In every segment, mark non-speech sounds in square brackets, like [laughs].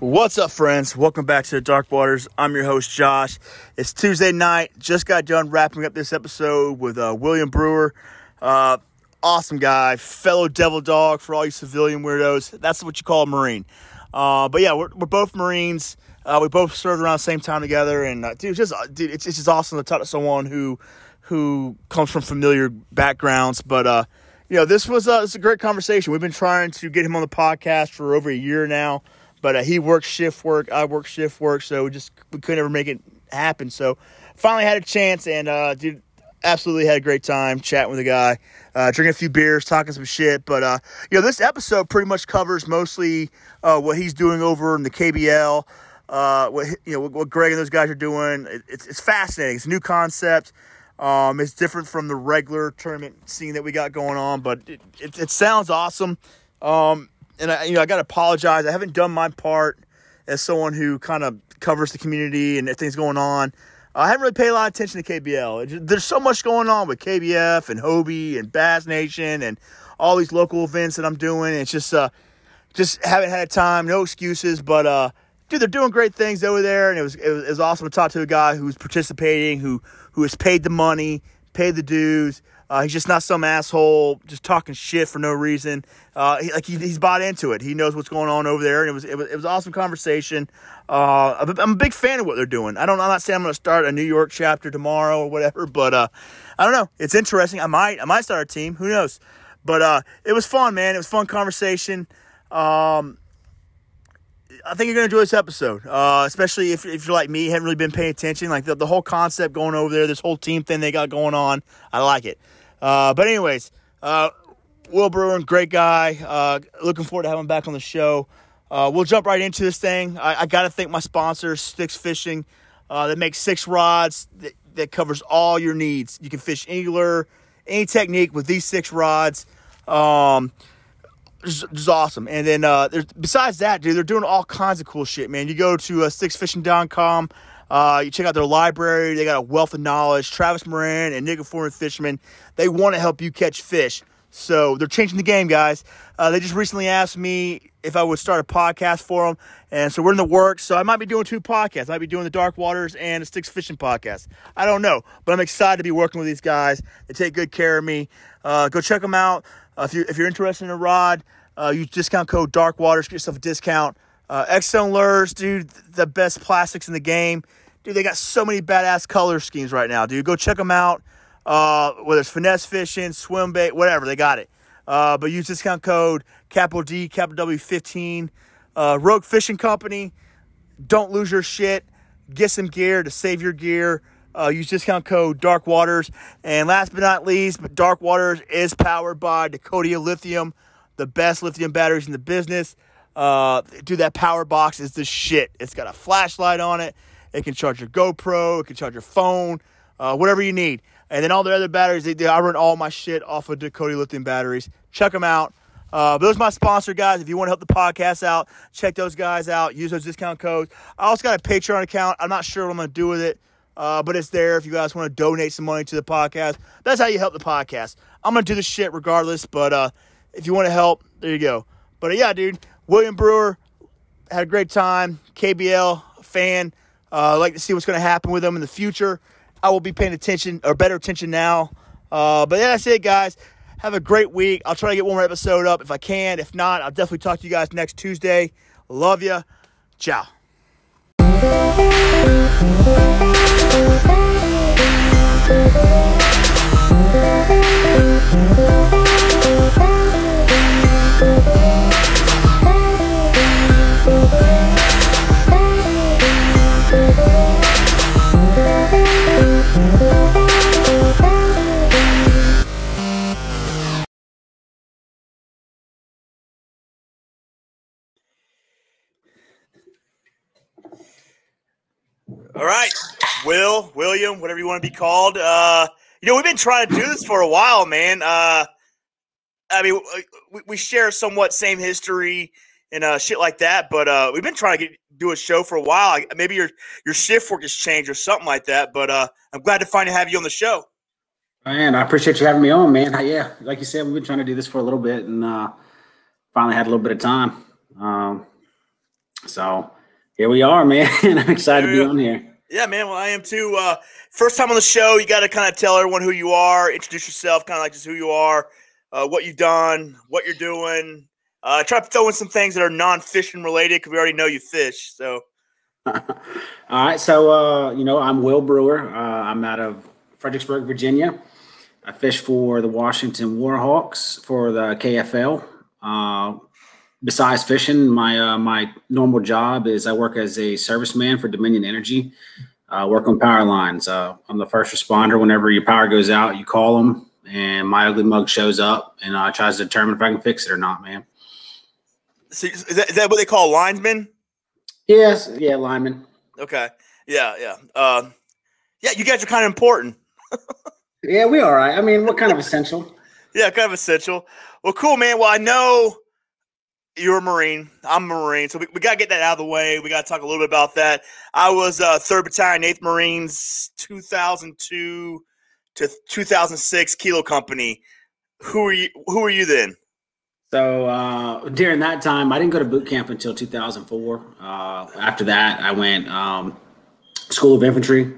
What's up, friends? Welcome back to the Dark Waters. I'm your host, Josh. It's Tuesday night. Just got done wrapping up this episode with uh, William Brewer. Uh, awesome guy, fellow devil dog for all you civilian weirdos. That's what you call a Marine. Uh, but yeah, we're, we're both Marines. Uh, we both served around the same time together, and uh, dude, just dude, it's, it's just awesome to talk to someone who who comes from familiar backgrounds. But uh, you know, this was uh, this a great conversation. We've been trying to get him on the podcast for over a year now. But uh, he works shift work, I work shift work, so we just we couldn't ever make it happen. So finally had a chance, and uh, dude, absolutely had a great time chatting with the guy, uh, drinking a few beers, talking some shit. But uh, you know, this episode pretty much covers mostly uh, what he's doing over in the KBL. Uh, what you know, what Greg and those guys are doing. It's it's fascinating. It's a new concept. Um, it's different from the regular tournament scene that we got going on, but it, it, it sounds awesome. Um, and I, you know, I got to apologize. I haven't done my part as someone who kind of covers the community and things going on. I haven't really paid a lot of attention to KBL. There's so much going on with KBF and Hobie and Bass Nation and all these local events that I'm doing. It's just, uh, just haven't had time. No excuses, but uh, dude, they're doing great things over there, and it was, it was it was awesome to talk to a guy who's participating, who who has paid the money, paid the dues. Uh, he's just not some asshole just talking shit for no reason. Uh, he, like he, he's bought into it. He knows what's going on over there, and it was it was, it was awesome conversation. Uh, I'm a big fan of what they're doing. I don't. I'm not saying I'm going to start a New York chapter tomorrow or whatever, but uh, I don't know. It's interesting. I might. I might start a team. Who knows? But uh, it was fun, man. It was fun conversation. Um, I think you're gonna enjoy this episode, uh, especially if, if you're like me, haven't really been paying attention. Like the, the whole concept going over there, this whole team thing they got going on, I like it. Uh, but anyways, uh, Will Brewer, great guy. Uh, looking forward to having him back on the show. Uh, we'll jump right into this thing. I, I got to thank my sponsor, Sticks Fishing. Uh, that makes six rods that, that, covers all your needs. You can fish any lure, any technique with these six rods. Um, just, just awesome. And then uh, besides that, dude, they're doing all kinds of cool shit, man. You go to uh, sticksfishing.com. Uh, you check out their library. They got a wealth of knowledge. Travis Moran and Nick Foreman Fisherman, they want to help you catch fish. So they're changing the game, guys. Uh, they just recently asked me if I would start a podcast for them. And so we're in the works. So I might be doing two podcasts. I might be doing the Dark Waters and the Sticks Fishing podcast. I don't know. But I'm excited to be working with these guys. They take good care of me. Uh, go check them out. Uh, if, you're, if you're interested in a rod, uh, use discount code Dark Waters. Get yourself a discount. Uh, X-Zone lures, dude, the best plastics in the game. Dude, they got so many badass color schemes right now, dude. Go check them out. Uh, whether it's finesse fishing, swim bait, whatever, they got it. Uh, but use discount code capital D, capital W 15. Uh, Rogue Fishing Company. Don't lose your shit. Get some gear to save your gear. Uh, use discount code Dark Waters. And last but not least, but Dark Waters is powered by Dakota Lithium, the best lithium batteries in the business. Uh, dude, that power box is the shit. It's got a flashlight on it. It can charge your GoPro. It can charge your phone. Uh, whatever you need. And then all the other batteries, they, they, I run all my shit off of Dakota lithium batteries. Check them out. Uh, those are my sponsor guys. If you want to help the podcast out, check those guys out. Use those discount codes. I also got a Patreon account. I'm not sure what I'm going to do with it, uh, but it's there if you guys want to donate some money to the podcast. That's how you help the podcast. I'm going to do this shit regardless, but uh, if you want to help, there you go. But uh, yeah, dude, William Brewer had a great time. KBL fan. Uh, like to see what's going to happen with them in the future. I will be paying attention or better attention now. Uh, but yeah, that's it, guys. Have a great week. I'll try to get one more episode up if I can. If not, I'll definitely talk to you guys next Tuesday. Love you. Ciao. William, whatever you want to be called. Uh, you know, we've been trying to do this for a while, man. Uh, I mean, we, we share somewhat same history and uh, shit like that, but uh, we've been trying to get, do a show for a while. Maybe your your shift work has changed or something like that. But uh, I'm glad to finally have you on the show. Man, I appreciate you having me on, man. Yeah, like you said, we've been trying to do this for a little bit, and uh, finally had a little bit of time. Um, So here we are, man. [laughs] I'm excited to be on here. Yeah, man. Well, I am too. Uh, first time on the show, you got to kind of tell everyone who you are, introduce yourself, kind of like just who you are, uh, what you've done, what you're doing. Uh, try to throw in some things that are non-fishing related because we already know you fish. So, [laughs] all right. So, uh, you know, I'm Will Brewer. Uh, I'm out of Fredericksburg, Virginia. I fish for the Washington Warhawks for the KFL. Besides fishing, my uh, my normal job is I work as a serviceman for Dominion Energy. Uh, work on power lines. Uh, I'm the first responder. Whenever your power goes out, you call them, and my ugly mug shows up and uh, tries to determine if I can fix it or not, man. So is that, is that what they call linesmen? Yes, yeah, lineman. Okay, yeah, yeah, uh, yeah. You guys are kind of important. yeah, we all right. I mean, what kind of essential? [laughs] Yeah, kind of essential. Well, cool, man. Well, I know you're a Marine. I'm a Marine. So we, we got to get that out of the way. We got to talk a little bit about that. I was uh, 3rd Battalion, 8th Marines, 2002 to 2006 Kilo Company. Who are you? Who are you then? So uh, during that time, I didn't go to boot camp until 2004. Uh, after that, I went um, School of Infantry.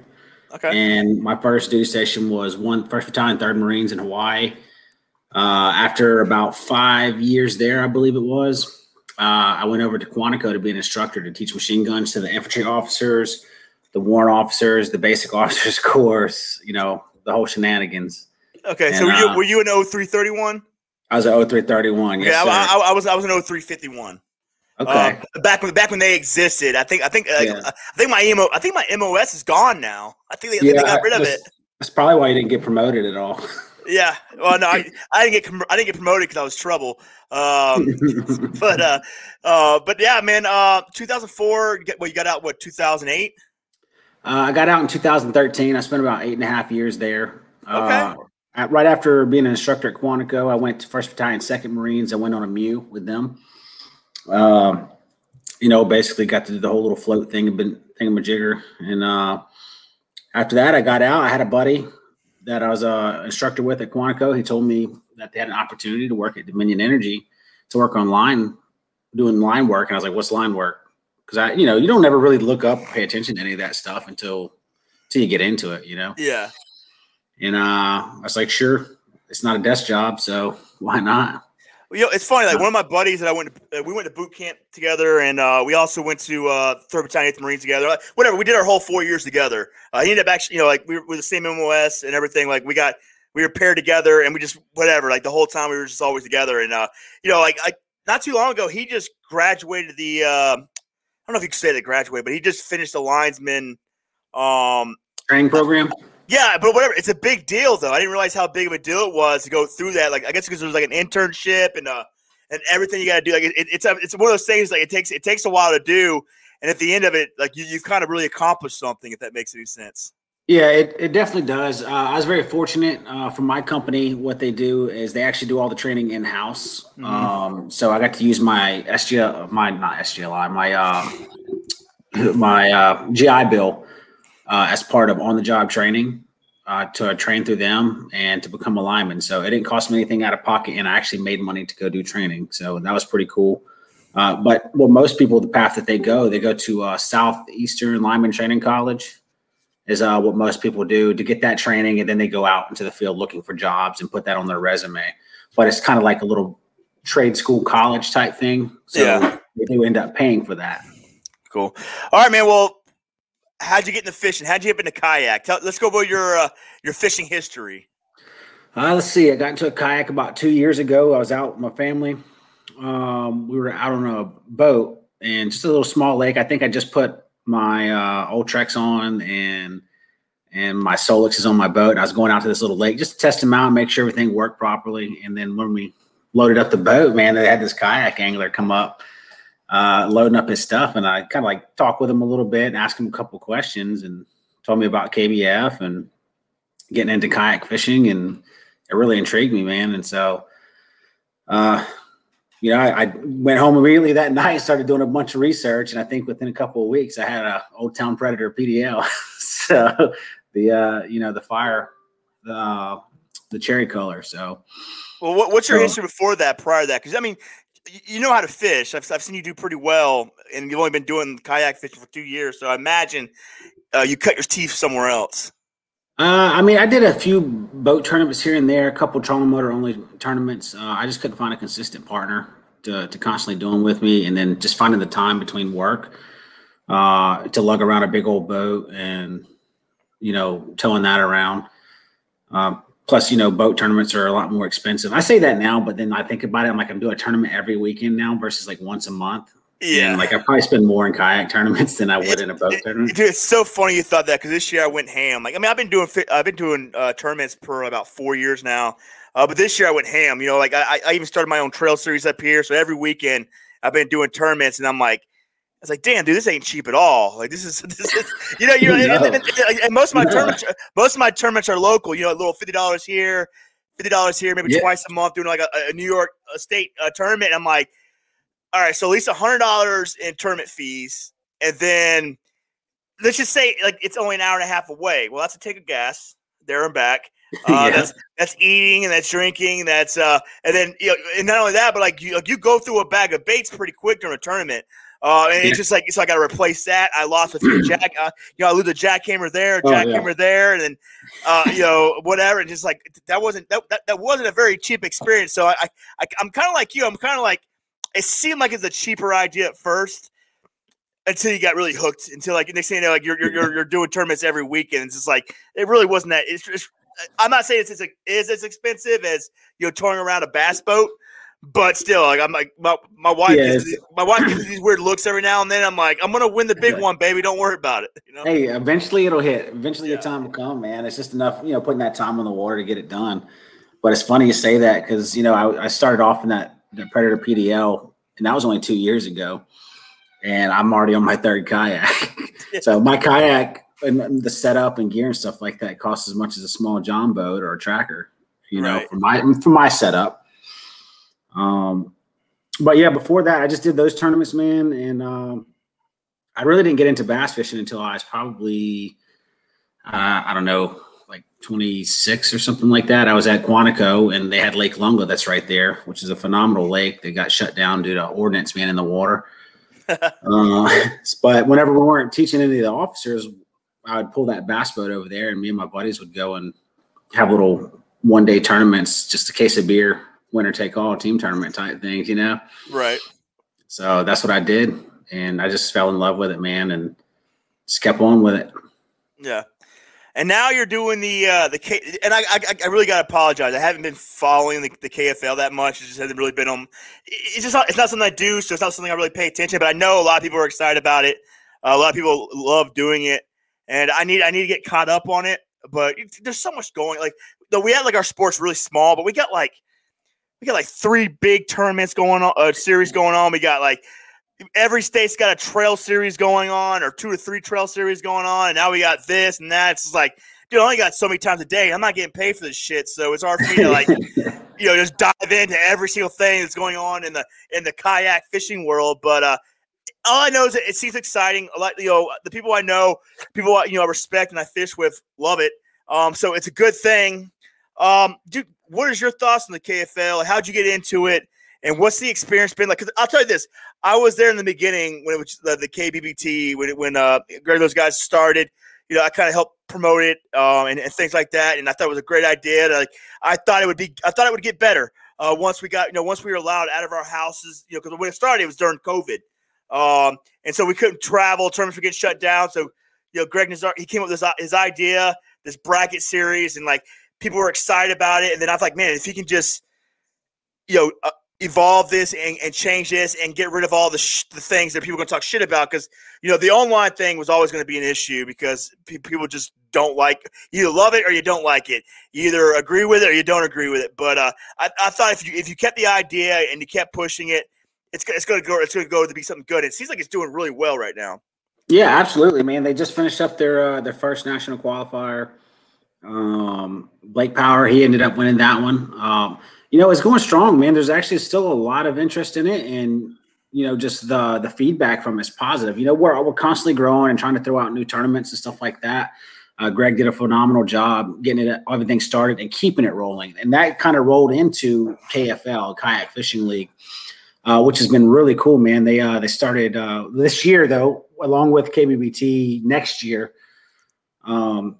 Okay. And my first duty station was one First Battalion, Third Marines in Hawaii. Uh, after about five years there, I believe it was, uh, I went over to Quantico to be an instructor to teach machine guns to the infantry officers, the warrant officers, the basic [laughs] officers course, you know, the whole shenanigans. Okay, and, so were you, uh, were you an 0331? I was an 0331. Yes, yeah, I, I, I, was I was an 0351. Okay. Uh, back when back when they existed, I think I think yeah. I think my emo I think my MOS is gone now. I think they, yeah, they got rid of it. That's probably why you didn't get promoted at all. [laughs] Yeah. Well, no, I, [laughs] I didn't get I didn't get promoted because I was trouble. Um, [laughs] but uh, uh, but yeah, man. Uh, 2004. Get well, you got out what 2008. Uh, I got out in 2013. I spent about eight and a half years there. Okay. Uh, right after being an instructor at Quantico, I went to First Battalion, Second Marines. I went on a MEU with them. Um, you know, basically got to do the whole little float thing, and been thingamajigger, and uh, after that, I got out. I had a buddy that I was a instructor with at Quantico. He told me that they had an opportunity to work at Dominion Energy to work on line, doing line work. And I was like, what's line work? Because I, you know, you don't ever really look up, pay attention to any of that stuff until, until you get into it, you know? Yeah. And uh, I was like, sure, it's not a desk job, so why not? You know, it's funny. Like one of my buddies that I went to, uh, we went to boot camp together, and uh, we also went to uh, Third Battalion, Eighth Marines together. Like, whatever, we did our whole four years together. Uh, he ended up actually, you know, like we were, the same MOS and everything. Like we got, we were paired together, and we just whatever. Like the whole time, we were just always together. And uh, you know, like I, not too long ago, he just graduated the. Uh, I don't know if you could say that graduate, but he just finished the linesman um, training program. Yeah, but whatever. It's a big deal, though. I didn't realize how big of a deal it was to go through that. Like, I guess because there's like an internship and uh and everything you got to do. Like, it, it's a, it's one of those things. Like, it takes it takes a while to do, and at the end of it, like you you've kind of really accomplished something. If that makes any sense. Yeah, it, it definitely does. Uh, I was very fortunate uh, for my company. What they do is they actually do all the training in house. Mm-hmm. Um, so I got to use my SGL, my not SGLI, my uh, my uh, GI Bill uh, as part of on the job training uh, to train through them and to become a lineman. So it didn't cost me anything out of pocket, and I actually made money to go do training. So that was pretty cool. Uh, but well, most people, the path that they go, they go to uh, Southeastern Lineman Training College, is uh, what most people do to get that training, and then they go out into the field looking for jobs and put that on their resume. But it's kind of like a little trade school college type thing. So yeah. they do end up paying for that. Cool. All right, man. Well, how'd you get into fishing? How'd you get into kayak? Tell, let's go about your uh, your fishing history. Uh, let's see. I got into a kayak about two years ago. I was out with my family. Um, we were out on a boat and just a little small lake. I think I just put my uh, Ultrex on and and my Solix is on my boat. And I was going out to this little lake just to test them out, and make sure everything worked properly. And then when we loaded up the boat, man, they had this kayak angler come up uh, loading up his stuff, and I kind of like talk with him a little bit, and ask him a couple questions, and told me about KBF and getting into kayak fishing, and it really intrigued me, man. And so, uh, you know, I, I, went home immediately that [laughs] night, started doing a bunch of research, and I think within a couple of weeks, I had a Old Town Predator PDL. [laughs] so the uh, you know the fire, the uh, the cherry color. So, well, what, what's your so, history before that? Prior to that, because I mean, you know how to fish. I've, I've seen you do pretty well, and you've only been doing kayak fishing for two years. So I imagine uh, you cut your teeth somewhere else. Uh, I mean, I did a few boat tournaments here and there, a couple trolling motor only tournaments. Uh, I just couldn't find a consistent partner to, to constantly doing with me, and then just finding the time between work uh, to lug around a big old boat and you know towing that around. Um, plus, you know, boat tournaments are a lot more expensive. I say that now, but then I think about it. I'm like, I'm doing a tournament every weekend now versus like once a month. Yeah, and like I probably spend more in kayak tournaments than I would it, in a boat it, tournament. Dude, it's so funny you thought that because this year I went ham. Like, I mean, I've been doing I've been doing uh, tournaments for about four years now, uh, but this year I went ham. You know, like I, I even started my own trail series up here, so every weekend I've been doing tournaments, and I'm like, I was like, damn, dude, this ain't cheap at all. Like this is, [laughs] this is you know, you know, no. and, and, and, most of my no. tournaments, most of my tournaments are local. You know, a little fifty dollars here, fifty dollars here, maybe yeah. twice a month, doing like a, a New York state uh, tournament. I'm like, all right, so at least a hundred dollars in tournament fees, and then let's just say like it's only an hour and a half away. Well, that's a take of gas there and back. [laughs] Uh, yeah. That's that's eating and that's drinking. And that's uh, and then you know, and not only that, but like you like you go through a bag of baits pretty quick during a tournament. Uh, and yeah. it's just like so I got to replace that. I lost a few [clears throat] jack, uh, you know, I lose a jackhammer there, jackhammer oh, yeah. there, and then uh, you know whatever. And just like that wasn't that, that, that wasn't a very cheap experience. So I, I I'm kind of like you. I'm kind of like it seemed like it's a cheaper idea at first until you got really hooked. Until like next thing you know, like you're you're, you're doing tournaments every weekend. It's just like it really wasn't that. It's, it's I'm not saying it's, it's, it's as expensive as you know touring around a bass boat, but still, like I'm like my, my wife yeah, gives these, my wife gives [clears throat] these weird looks every now and then. I'm like, I'm gonna win the big one, baby. Don't worry about it. You know? Hey, eventually it'll hit. Eventually yeah. the time will come, man. It's just enough, you know, putting that time on the water to get it done. But it's funny you say that because you know I, I started off in that the Predator PDL, and that was only two years ago, and I'm already on my third kayak. [laughs] so my kayak and the setup and gear and stuff like that costs as much as a small John boat or a tracker. You know, right. for my for my setup. Um, but yeah, before that, I just did those tournaments, man, and um, I really didn't get into bass fishing until I was probably, uh, I don't know, like 26 or something like that. I was at Quantico, and they had Lake Lunga that's right there, which is a phenomenal lake. They got shut down due to ordnance man in the water. [laughs] uh, but whenever we weren't teaching any of the officers, I would pull that bass boat over there, and me and my buddies would go and have little one day tournaments, just a case of beer, winner take all team tournament type things, you know? Right. So that's what I did. And I just fell in love with it, man, and just kept on with it. Yeah. And now you're doing the uh, the K, and I, I, I really got to apologize. I haven't been following the, the KFL that much. It just hasn't really been on. It's just not, it's not something I do, so it's not something I really pay attention. But I know a lot of people are excited about it. Uh, a lot of people love doing it, and I need I need to get caught up on it. But there's so much going. Like though we had like our sports really small, but we got like we got like three big tournaments going on, a uh, series going on. We got like every state's got a trail series going on, or two or three trail series going on, and now we got this and that. It's like, dude, I only got so many times a day. I'm not getting paid for this shit, so it's hard for me to like, [laughs] you know, just dive into every single thing that's going on in the in the kayak fishing world. But uh, all I know is it seems exciting. A lot, you know, the people I know, people I, you know I respect and I fish with, love it. Um, so it's a good thing. Um, dude, what is your thoughts on the KFL? How'd you get into it? And what's the experience been like? Because I'll tell you this, I was there in the beginning when it was the, the KBBT when it, when uh Greg those guys started. You know, I kind of helped promote it um, and, and, things like that. And I thought it was a great idea. Like I thought it would be, I thought it would get better uh, once we got, you know, once we were allowed out of our houses. You know, because when it started, it was during COVID, um, and so we couldn't travel. Terms were getting shut down. So you know, Greg Nazar he came up with this his idea, this bracket series, and like people were excited about it. And then I was like, man, if he can just, you know, uh, evolve this and, and, change this and get rid of all the, sh- the things that people are going to talk shit about. Because, you know, the online thing was always going to be an issue because pe- people just don't like you love it or you don't like it. You either agree with it or you don't agree with it. But uh, I, I thought if you if you kept the idea and you kept pushing it, it's, it's going to go it's to go to be something good. It seems like it's doing really well right now. Yeah, absolutely, man. They just finished up their uh, their first national qualifier. Um, Blake Power, he ended up winning that one. Um, you know, it's going strong, man. There's actually still a lot of interest in it, and you know, just the the feedback from it's positive. You know, we're we're constantly growing and trying to throw out new tournaments and stuff like that. Uh, Greg did a phenomenal job getting it everything started and keeping it rolling, and that kind of rolled into KFL Kayak Fishing League. uh, which has been really cool, man. They uh, they started uh, this year though, along with KBBT next year. Um,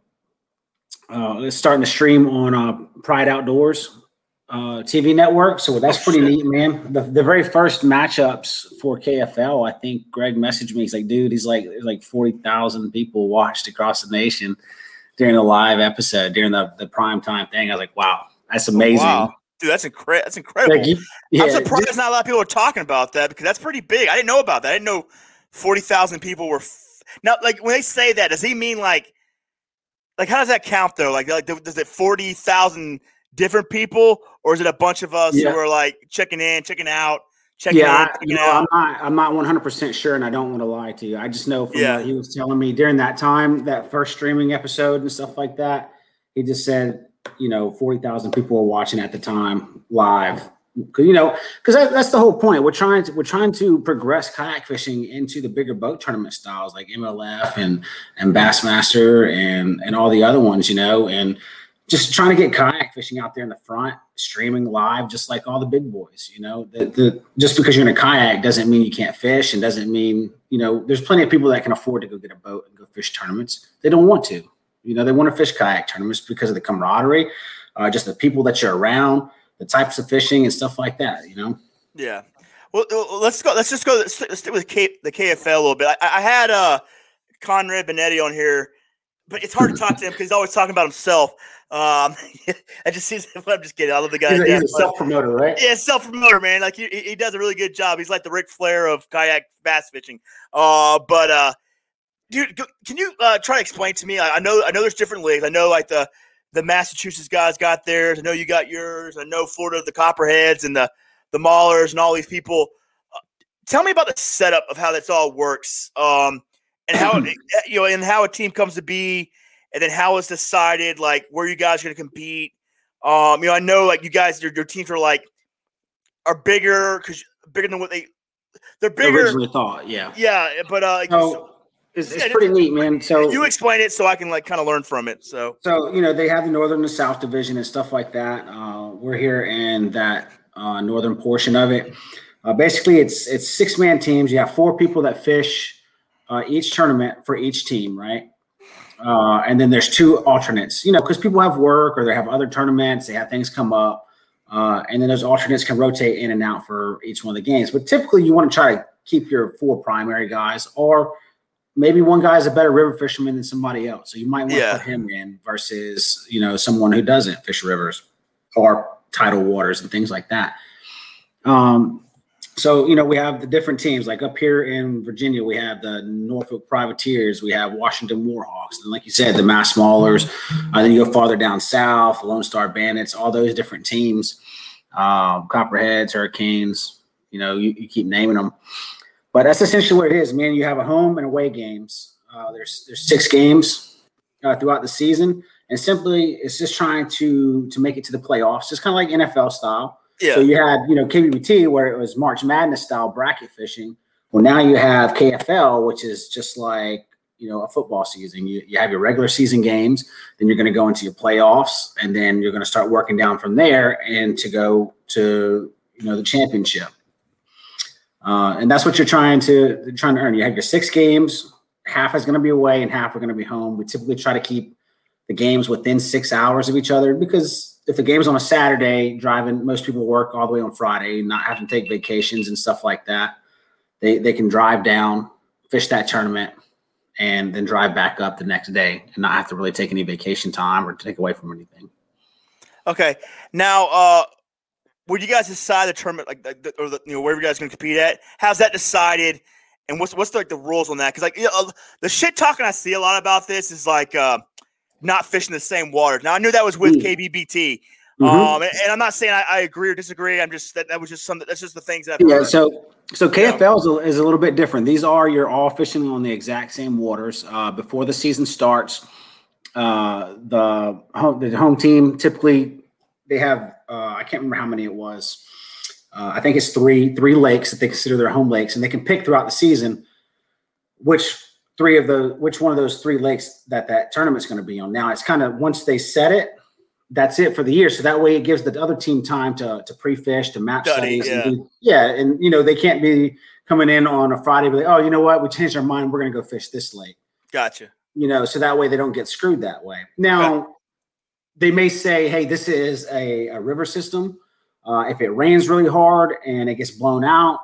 uh, it's starting to stream on uh, Pride Outdoors uh, TV network. So that's oh, pretty neat, man. The, the very first matchups for KFL, I think Greg messaged me. He's like, dude, he's like, there's like 40,000 people watched across the nation during the live episode, during the, the prime time thing. I was like, wow, that's oh, amazing. Oh, wow. Dude, that's incredible. That's incredible. Like, yeah, I'm surprised just, not a lot of people are talking about that because that's pretty big. I didn't know about that. I didn't know 40,000 people were. F- now, like when they say that, does he mean like, like how does that count though? Like, like does it 40,000 different people, or is it a bunch of us yeah. who are like checking in, checking out? Checking yeah, in, checking you know. I'm not. I'm not 100 percent sure, and I don't want to lie to you. I just know from yeah. what he was telling me during that time, that first streaming episode and stuff like that. He just said, you know, 40,000 people were watching at the time live. You know, because that, that's the whole point. We're trying to we're trying to progress kayak fishing into the bigger boat tournament styles like MLF and and Bassmaster and and all the other ones. You know, and just trying to get kayak fishing out there in the front, streaming live, just like all the big boys. You know, the, the just because you're in a kayak doesn't mean you can't fish, and doesn't mean you know. There's plenty of people that can afford to go get a boat and go fish tournaments. They don't want to. You know, they want to fish kayak tournaments because of the camaraderie, uh, just the people that you're around, the types of fishing and stuff like that. You know. Yeah. Well, let's go. Let's just go. Let's stick with K, the KFL a little bit. I, I had uh, Conrad Benetti on here, but it's hard to talk to him because he's always talking about himself. Um, [laughs] I just seems [laughs] I'm just kidding. I love the guy. He's, a, he's a self promoter, right? Yeah, self promoter, man. Like he, he does a really good job. He's like the Ric Flair of kayak bass fishing. Uh, but uh, dude, can you uh, try to explain to me? I, I know I know there's different leagues. I know like the the Massachusetts guys got theirs. I know you got yours. I know Florida the Copperheads and the the Maulers and all these people. Uh, tell me about the setup of how this all works. Um, and how [clears throat] you know, and how a team comes to be and then how it's decided like where you guys are going to compete. Um, you know, I know like you guys, your, your teams are like are bigger because bigger than what they they're bigger. Originally thought, yeah, yeah, but uh, so, it's, pretty neat, man. So you explain it so I can like kind of learn from it. So so you know they have the northern and south division and stuff like that. Uh, we're here in that uh, northern portion of it. Uh, basically, it's it's six man teams. You have four people that fish uh, each tournament for each team, right? Uh, and then there's two alternates, you know, because people have work or they have other tournaments, they have things come up. Uh, and then those alternates can rotate in and out for each one of the games. But typically, you want to try to keep your four primary guys, or maybe one guy is a better river fisherman than somebody else. So you might want yeah. to put him in versus, you know, someone who doesn't fish rivers or tidal waters and things like that. Um, so you know we have the different teams like up here in virginia we have the norfolk privateers we have washington warhawks and like you said the mass maulers uh, then you go farther down south lone star bandits all those different teams um, copperheads hurricanes you know you, you, keep naming them but that's essentially what it is man you have a home and away games uh, there's there's six games uh, throughout the season and simply it's just trying to to make it to the playoffs just kind of like nfl style yeah. So you had, you know, KBBT where it was March Madness style bracket fishing. Well, now you have KFL, which is just like, you know, a football season. You, you have your regular season games, then you're going to go into your playoffs, and then you're going to start working down from there and to go to, you know, the championship. Uh, and that's what you're trying to trying to earn. You have your six games. Half is going to be away, and half are going to be home. We typically try to keep the games within six hours of each other because if the game's on a Saturday, driving most people work all the way on Friday, not having to take vacations and stuff like that. They they can drive down, fish that tournament, and then drive back up the next day and not have to really take any vacation time or take away from anything. Okay, now uh, would you guys decide the tournament like the, or the, you know where you guys going to compete at? How's that decided? And what's what's the, like the rules on that? Because like you know, the shit talking I see a lot about this is like. Uh, not fishing the same water. Now I knew that was with mm. KBBT. Mm-hmm. Um, and, and, I'm not saying I, I, agree or disagree. I'm just that, that was just something. That's just the things that. I've yeah. Heard. So so KFL is a, is a, little bit different. These are you're all fishing on the exact same waters uh, before the season starts. Uh, the home the home team typically they have uh, I can't remember how many it was. Uh, I think it's three three lakes that they consider their home lakes, and they can pick throughout the season which three of the which one of those three lakes that that tournament's going to be on. Now it's kind of once they set it, that's it for the year. So that way it gives the other team time to to pre-fish, to map Study, studies. yeah. And do, yeah. And you know, they can't be coming in on a Friday, be like, oh, you know what? We changed our mind. We're gonna go fish this lake. Gotcha. You know, so that way they don't get screwed that way. Now they may say, hey, this is a, a river system. Uh, if it rains really hard and it gets blown out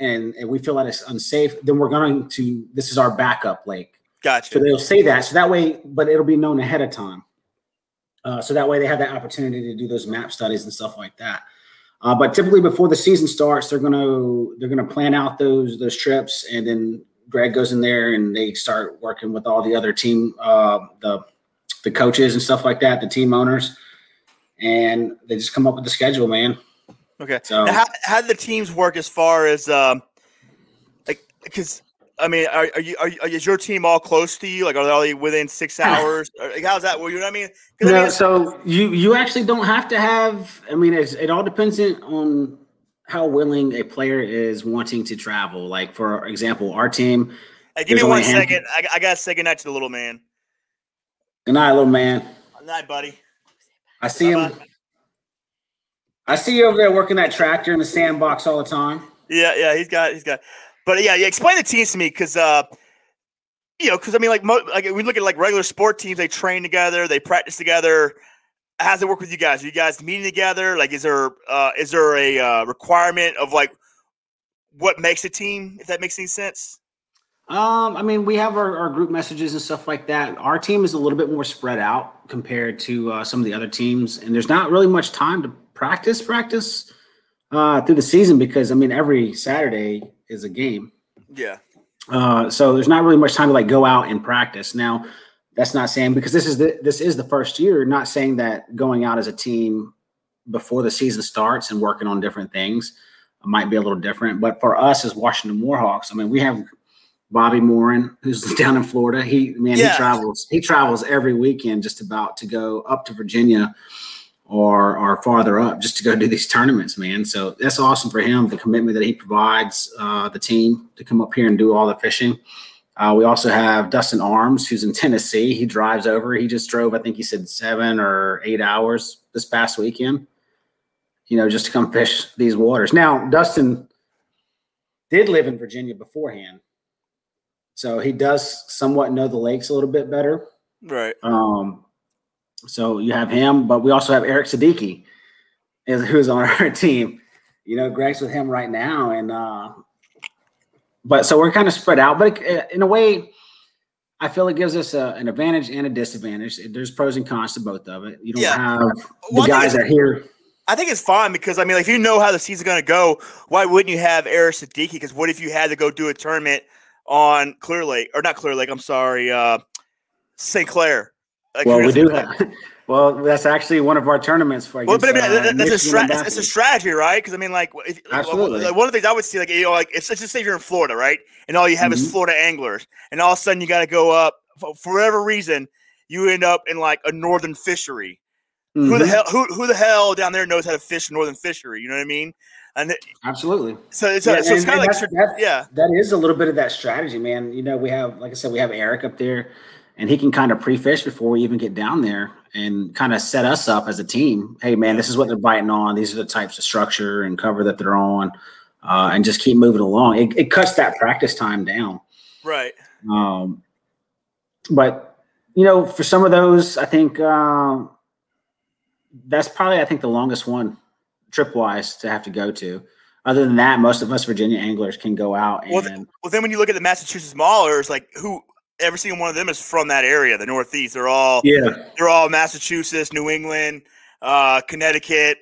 and, and we feel that it's unsafe, then we're going to this is our backup lake. Gotcha. So they'll say that. So that way, but it'll be known ahead of time. Uh, so that way they have that opportunity to do those map studies and stuff like that. Uh, but typically before the season starts, they're gonna they're gonna plan out those those trips, and then Greg goes in there and they start working with all the other team, uh, the the coaches and stuff like that, the team owners, and they just come up with the schedule, man. Okay. So Now, how, how do the teams work as far as um, like because I mean, are, are you are, is your team all close to you? Like, are they all within six [sighs] hours? Like, how's that? Well, you know what I mean? 'Cause, I mean, so you you actually don't have to have. I mean, it's, it all depends on how willing a player is wanting to travel. Like for example, our team. hey, give me one only a handful- second. I, I got to say goodnight to the little man. Good night, little man. Good night, buddy. I see him. Bye-bye. I see you over there working that tractor in the sandbox all the time. Yeah, yeah, he's got, he's got. But yeah, yeah. Explain the teams to me, because uh, you know, because I mean, like, mo- like we look at like regular sport teams, they train together, they practice together. How's it work with you guys? Are you guys meeting together? Like, is there uh, is there a uh, requirement of like what makes a team? If that makes any sense. Um, I mean, we have our, our group messages and stuff like that. Our team is a little bit more spread out compared to uh, some of the other teams, and there's not really much time to practice practice uh, through the season because I mean, every Saturday is a game. Yeah. Uh, so there's not really much time to like go out and practice. Now, that's not saying because this is the this is the first year. Not saying that going out as a team before the season starts and working on different things might be a little different. But for us as Washington Warhawks, I mean, we have Bobby Morin who's [laughs] down in Florida. He man, Yeah. he travels. He travels every weekend just about to go up to Virginia or or farther up just to go do these tournaments, man. So that's awesome for him. The commitment that he provides uh, the team to come up here and do all the fishing. Uh, we also have Dustin Arms, who's in Tennessee. He drives over. He just drove, I think he said seven or eight hours this past weekend. You know, just to come fish these waters. Now, Dustin did live in Virginia beforehand, so he does somewhat know the lakes a little bit better. Right. Um, so you have him, but we also have Eric Siddiqui, is who's on our [laughs] team. You know, Greg's with him right now, and uh, but so we're kind of spread out. But in a way, I feel it gives us a, an advantage and a disadvantage. There's pros and cons to both of it. You don't Yeah. have Well, the guys that are here. I think it's fine because I mean, like, if you know how the season's going to go, why wouldn't you have Eric Siddiqui? Because what if you had to go do a tournament on Clear Lake or not Clear Lake? I'm sorry, uh, St. Clair. Like, Well, we do have. [laughs] Well, that's actually one of our tournaments for. Well, but I mean, uh, that's a stra- it's a strategy, right? Because I mean, like, if, Absolutely. like, one of the things I would see, like, you know, like, it's let's just say you're in Florida, right? And all you have is Mhm. Florida anglers, and all of a sudden you got to go up for, for whatever reason, you end up in like a northern fishery. Who the Mhm. hell? Who who the hell down there knows how to fish northern fishery? You know what I mean? And it- Absolutely. so it's Yeah, so it's kind of like that's- yeah, that is a little bit of that strategy, man. You know, we have, like I said, we have Eric up there, and he can kind of pre-fish before we even get down there, and kind of set us up as a team. Hey, man, this is what they're biting on. These are the types of structure and cover that they're on, uh, and just keep moving along. It, it cuts that practice time down. right. Um, but you know, for some of those, I think um, that's probably I think the longest one trip wise to have to go to. Other than that, most of us Virginia anglers can go out and Well, th- Well, then when you look at the Massachusetts Maulers, like who every single one of them is from that area, the Northeast. They're all yeah, they're all Massachusetts, New England, uh, Connecticut.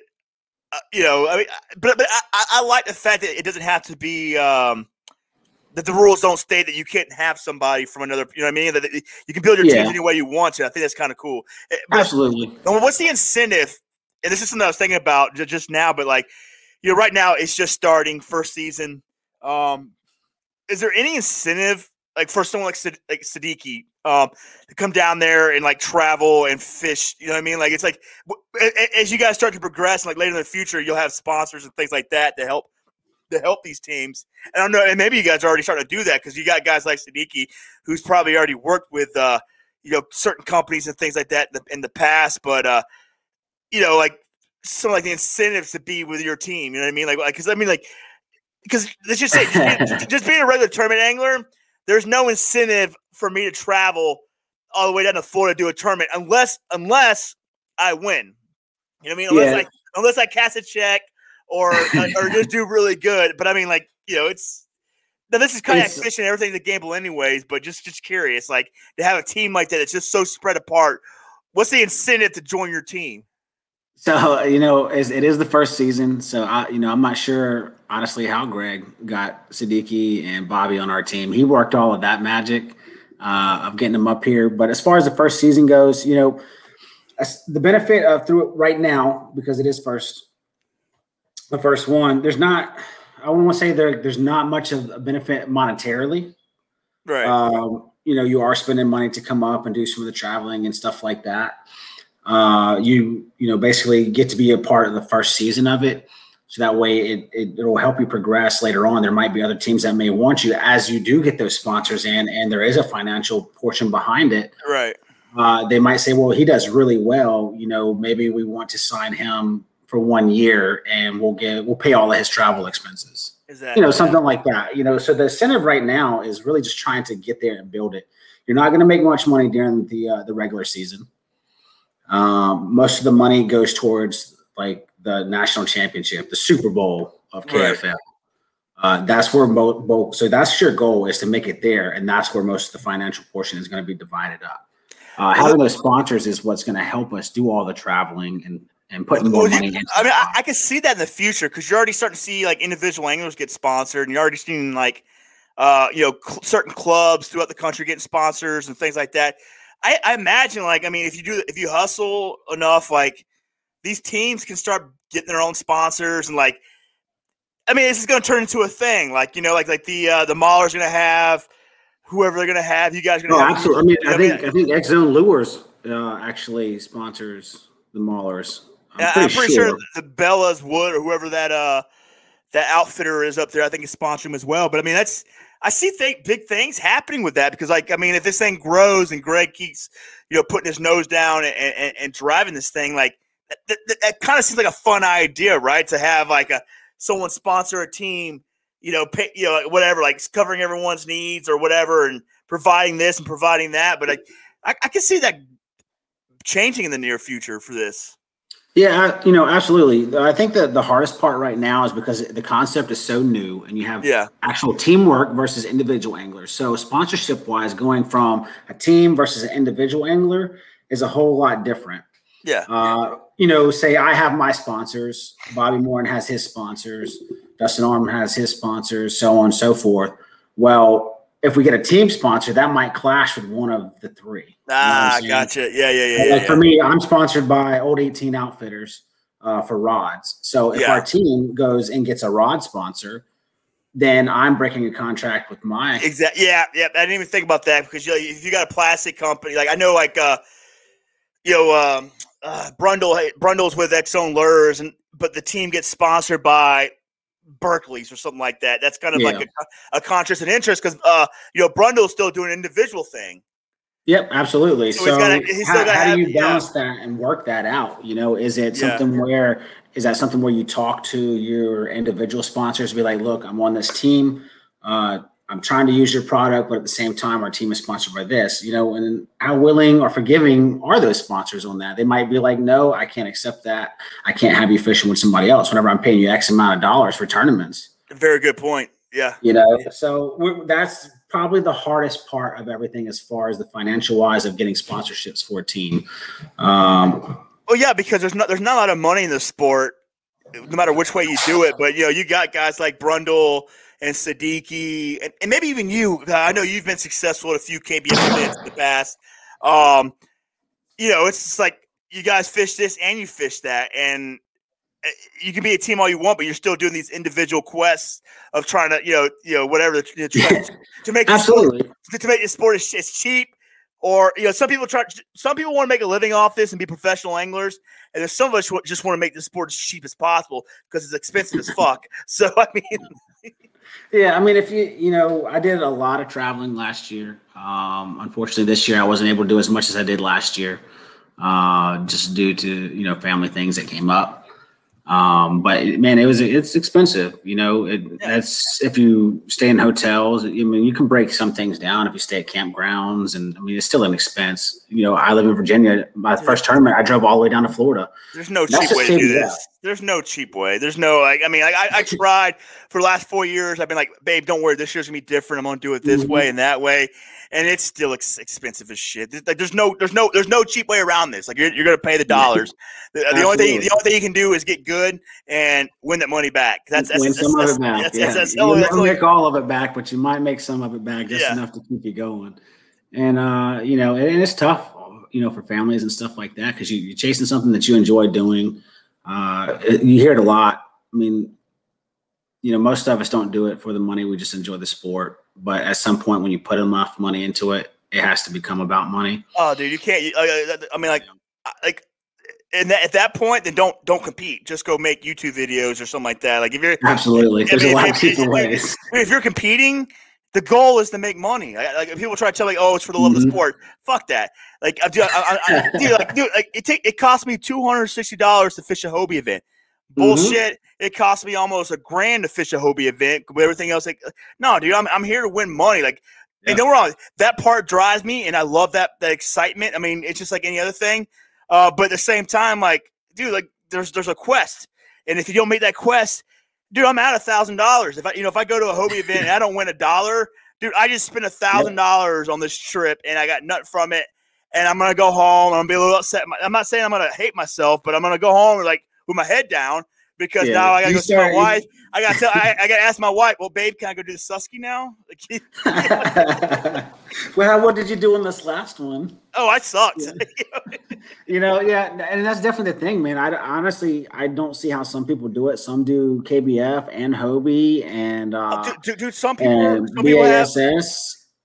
Uh, you know, I mean, but but I, I- like the fact that it doesn't have to be um, that the rules don't state that you can't have somebody from another. You know what I mean? That that you can build your Yeah. teams any way you want to. I think that's kind of cool. Eh, but- absolutely. what's the incentive? And this is something I was thinking about just now, but like, you know, right now it's just starting first season. Um, is there any incentive, like for someone like Sid- like Siddiqui, um, to come down there and like travel and fish? You know what I mean? Like, it's like w- as you guys start to progress, like later in the future, you'll have sponsors and things like that to help to help these teams. And I don't know, and maybe you guys are already starting to do that because you got guys like Siddiqui, who's probably already worked with, uh, you know, certain companies and things like that in the, in the past, but. uh you know, like some like the incentives to be with your team. You know what I mean? Like, because I mean, like, because let's just say, just, being, [laughs] just being a regular tournament angler, there's no incentive for me to travel all the way down to Florida to do a tournament unless unless I win. You know what I mean? Unless yeah. I unless I cast a check or or just do [laughs] really good. But I mean, like you know, it's now this is kayak fishing, everything's a gamble anyways. But just just curious, like to have a team like that, it's just so spread apart. What's the incentive to join your team? So you know, it is the first season, so I, you know, I'm not sure honestly how Greg got Siddiqui and Bobby on our team. He worked all of that magic uh, of getting them up here. But as far as the first season goes, you know, the benefit of through it right now because it is first, the first one. There's not. I want to say there. There's not much of a benefit monetarily. Right. Um, you know, you are spending money to come up and do some of the traveling and stuff like that uh, you you know basically get to be a part of the first season of it. So that way it, it will help you progress later on. There might be other teams that may want you as you do get those sponsors in, and there is a financial portion behind it. Right. Uh, they might say, well, he does really well. You know, maybe we want to sign him for one year, and we'll get we'll pay all of his travel expenses. Exactly. You know, something like that. You know, so the incentive right now is really just trying to get there and build it. You're not going to make much money during the uh, the regular season. Um, most of the money goes towards like the national championship, the Super Bowl of KFL. Right. Uh, that's where both, both. So that's your goal is to make it there, and that's where most of the financial portion is going to be divided up. Uh, having those sponsors is what's going to help us do all the traveling and and putting more money. You, I mean, I, I, can see that in the future because you're already starting to see like individual anglers get sponsored, and you're already seeing like uh, you know cl- certain clubs throughout the country getting sponsors and things like that. I, I imagine like I mean if you do if you hustle enough like these teams can start getting their own sponsors and like I mean this is going to turn into a thing like you know like like the uh, the Maulers going to have whoever they're going to have you guys going to oh, absolutely I mean I think I think X Zone Lures uh, actually sponsors the Maulers I'm, pretty, I'm pretty sure. sure. the Bellas would or whoever that uh that outfitter is up there I think is sponsoring them as well but I mean that's I see th- big things happening with that because, like, I mean, if this thing grows and Greg keeps, you know, putting his nose down and, and, and driving this thing, like, that, that, that kind of seems like a fun idea, right? To have like a someone sponsor a team, you know, pay, you know, whatever, like covering everyone's needs or whatever, and providing this and providing that. But I, I, I can see that changing in the near future for this. Yeah, you know, absolutely. I think that the hardest part right now is because the concept is so new and you have yeah. actual teamwork versus individual anglers. So, sponsorship wise, going from a team versus an individual angler is a whole lot different. Yeah. Uh, you know, say I have my sponsors, Bobby Morin has his sponsors, Dustin Arm has his sponsors, so on and so forth. Well, if we get a team sponsor, that might clash with one of the three. Ah, you know gotcha. Yeah, yeah, yeah. Like yeah, for me, I'm sponsored by Old 18 Outfitters uh, for rods. So if yeah. our team goes and gets a rod sponsor, then I'm breaking a contract with my exactly. Yeah, yeah. I didn't even think about that because you know, if you got a plastic company, like I know, like uh, you know, um, uh, Brundle Brundle's with X Zone Lures, and but the team gets sponsored by Berkley's or something like that. That's kind of yeah. like a, a contrast and interest because uh, you know Brundle's still doing an individual thing. Yep, absolutely. So, so gotta, how, how do you balance yeah. that and work that out? You know, is it something yeah. where is that something where you talk to your individual sponsors, be like, look, I'm on this team. Uh, I'm trying to use your product, but at the same time, our team is sponsored by this, you know, and how willing or forgiving are those sponsors on that? They might be like, no, I can't accept that. I can't have you fishing with somebody else whenever I'm paying you X amount of dollars for tournaments. Very good point. Yeah. You know, so that's probably the hardest part of everything as far as the financial wise of getting sponsorships for a team. Um, well, yeah, because there's not, there's not a lot of money in the sport, no matter which way you do it. But, you know, you got guys like Brundle – and Siddiqui, and, and, maybe even you. I know you've been successful at a few KBF events in the past. Um, you know, it's just like you guys fish this and you fish that, and you can be a team all you want, but you're still doing these individual quests of trying to, you know, you know, whatever to, to, to make absolutely sport, to make the sport as, as cheap. Or you know, some people try. Some people want to make a living off this and be professional anglers, and there's some of us who just want to make the sport as cheap as possible because it's expensive as fuck. [laughs] So I mean, [laughs] yeah, I mean, if you you know, I did a lot of traveling last year. Um, unfortunately, this year I wasn't able to do as much as I did last year. uh, just due to you know family things that came up. Um, but man, it was it's expensive. You know, it, yeah. that's if you stay in hotels. I mean, you can break some things down if you stay at campgrounds, and I mean, it's still an expense. You know, I live in Virginia. My yeah. first tournament, I drove all the way down to Florida. There's no that's cheap way to do this. There's no cheap way. There's no like. I mean, I, I [laughs] tried for the last four years. I've been like, babe, don't worry. This year's gonna be different. I'm gonna do it this mm-hmm. way and that way and it's still ex- expensive as shit. Like, there's no, there's no, there's no cheap way around this. Like you're, you're gonna pay the dollars. the, the only thing, the only thing you can do is get good and win that money back. That's, that's win some of it back. That's, yeah. That's, You'll never make all of it back, but you might make some of it back just yeah. enough to keep you going. And uh, you know, and it's tough, you know, for families and stuff like that because you, you're chasing something that you enjoy doing. Uh, you hear it a lot. I mean, you know, most of us don't do it for the money. We just enjoy the sport. But at some point, when you put enough money into it, it has to become about money. Oh, dude, you can't. Uh, I mean, like, like, and that, at that point, then don't don't compete. Just go make YouTube videos or something like that. Like, if you're absolutely, there's mean, a lot of cheaper ways. If you're competing, the goal is to make money. Like, people try to tell me, "Oh, it's for the love mm-hmm. of the mm-hmm. sport." Fuck that. Like, I, I, I, dude, like, dude, like, it take it cost me two hundred sixty dollars to fish a Hobie event. Mm-hmm. Bullshit. Mm-hmm. It cost me almost a grand to fish a Hobie event. With everything else, like, no, dude, I'm, I'm here to win money. Like, yeah. and don't wrong, that part drives me, and I love that that excitement. I mean, it's just like any other thing. Uh, but at the same time, like, dude, like, there's there's a quest, and if you don't make that quest, dude, I'm out a thousand dollars. If I, you know, if I go to a Hobie event and I don't win a dollar, dude, I just spent a thousand dollars on this trip, and I got nut from it. And I'm gonna go home. I'm gonna be a little upset. I'm not saying I'm gonna hate myself, but I'm gonna go home and like with my head down because yeah. now I gotta go see my wife. I gotta tell I, I, gotta ask my wife, well, babe, can I go do the Susky now? [laughs] [laughs] well, what did you do in this last one? Oh, I sucked. Yeah. [laughs] you know, yeah, and that's definitely the thing, man. I honestly I don't see how some people do it. Some do KBF and Hobie and uh, oh, dude, dude, some people, some people have,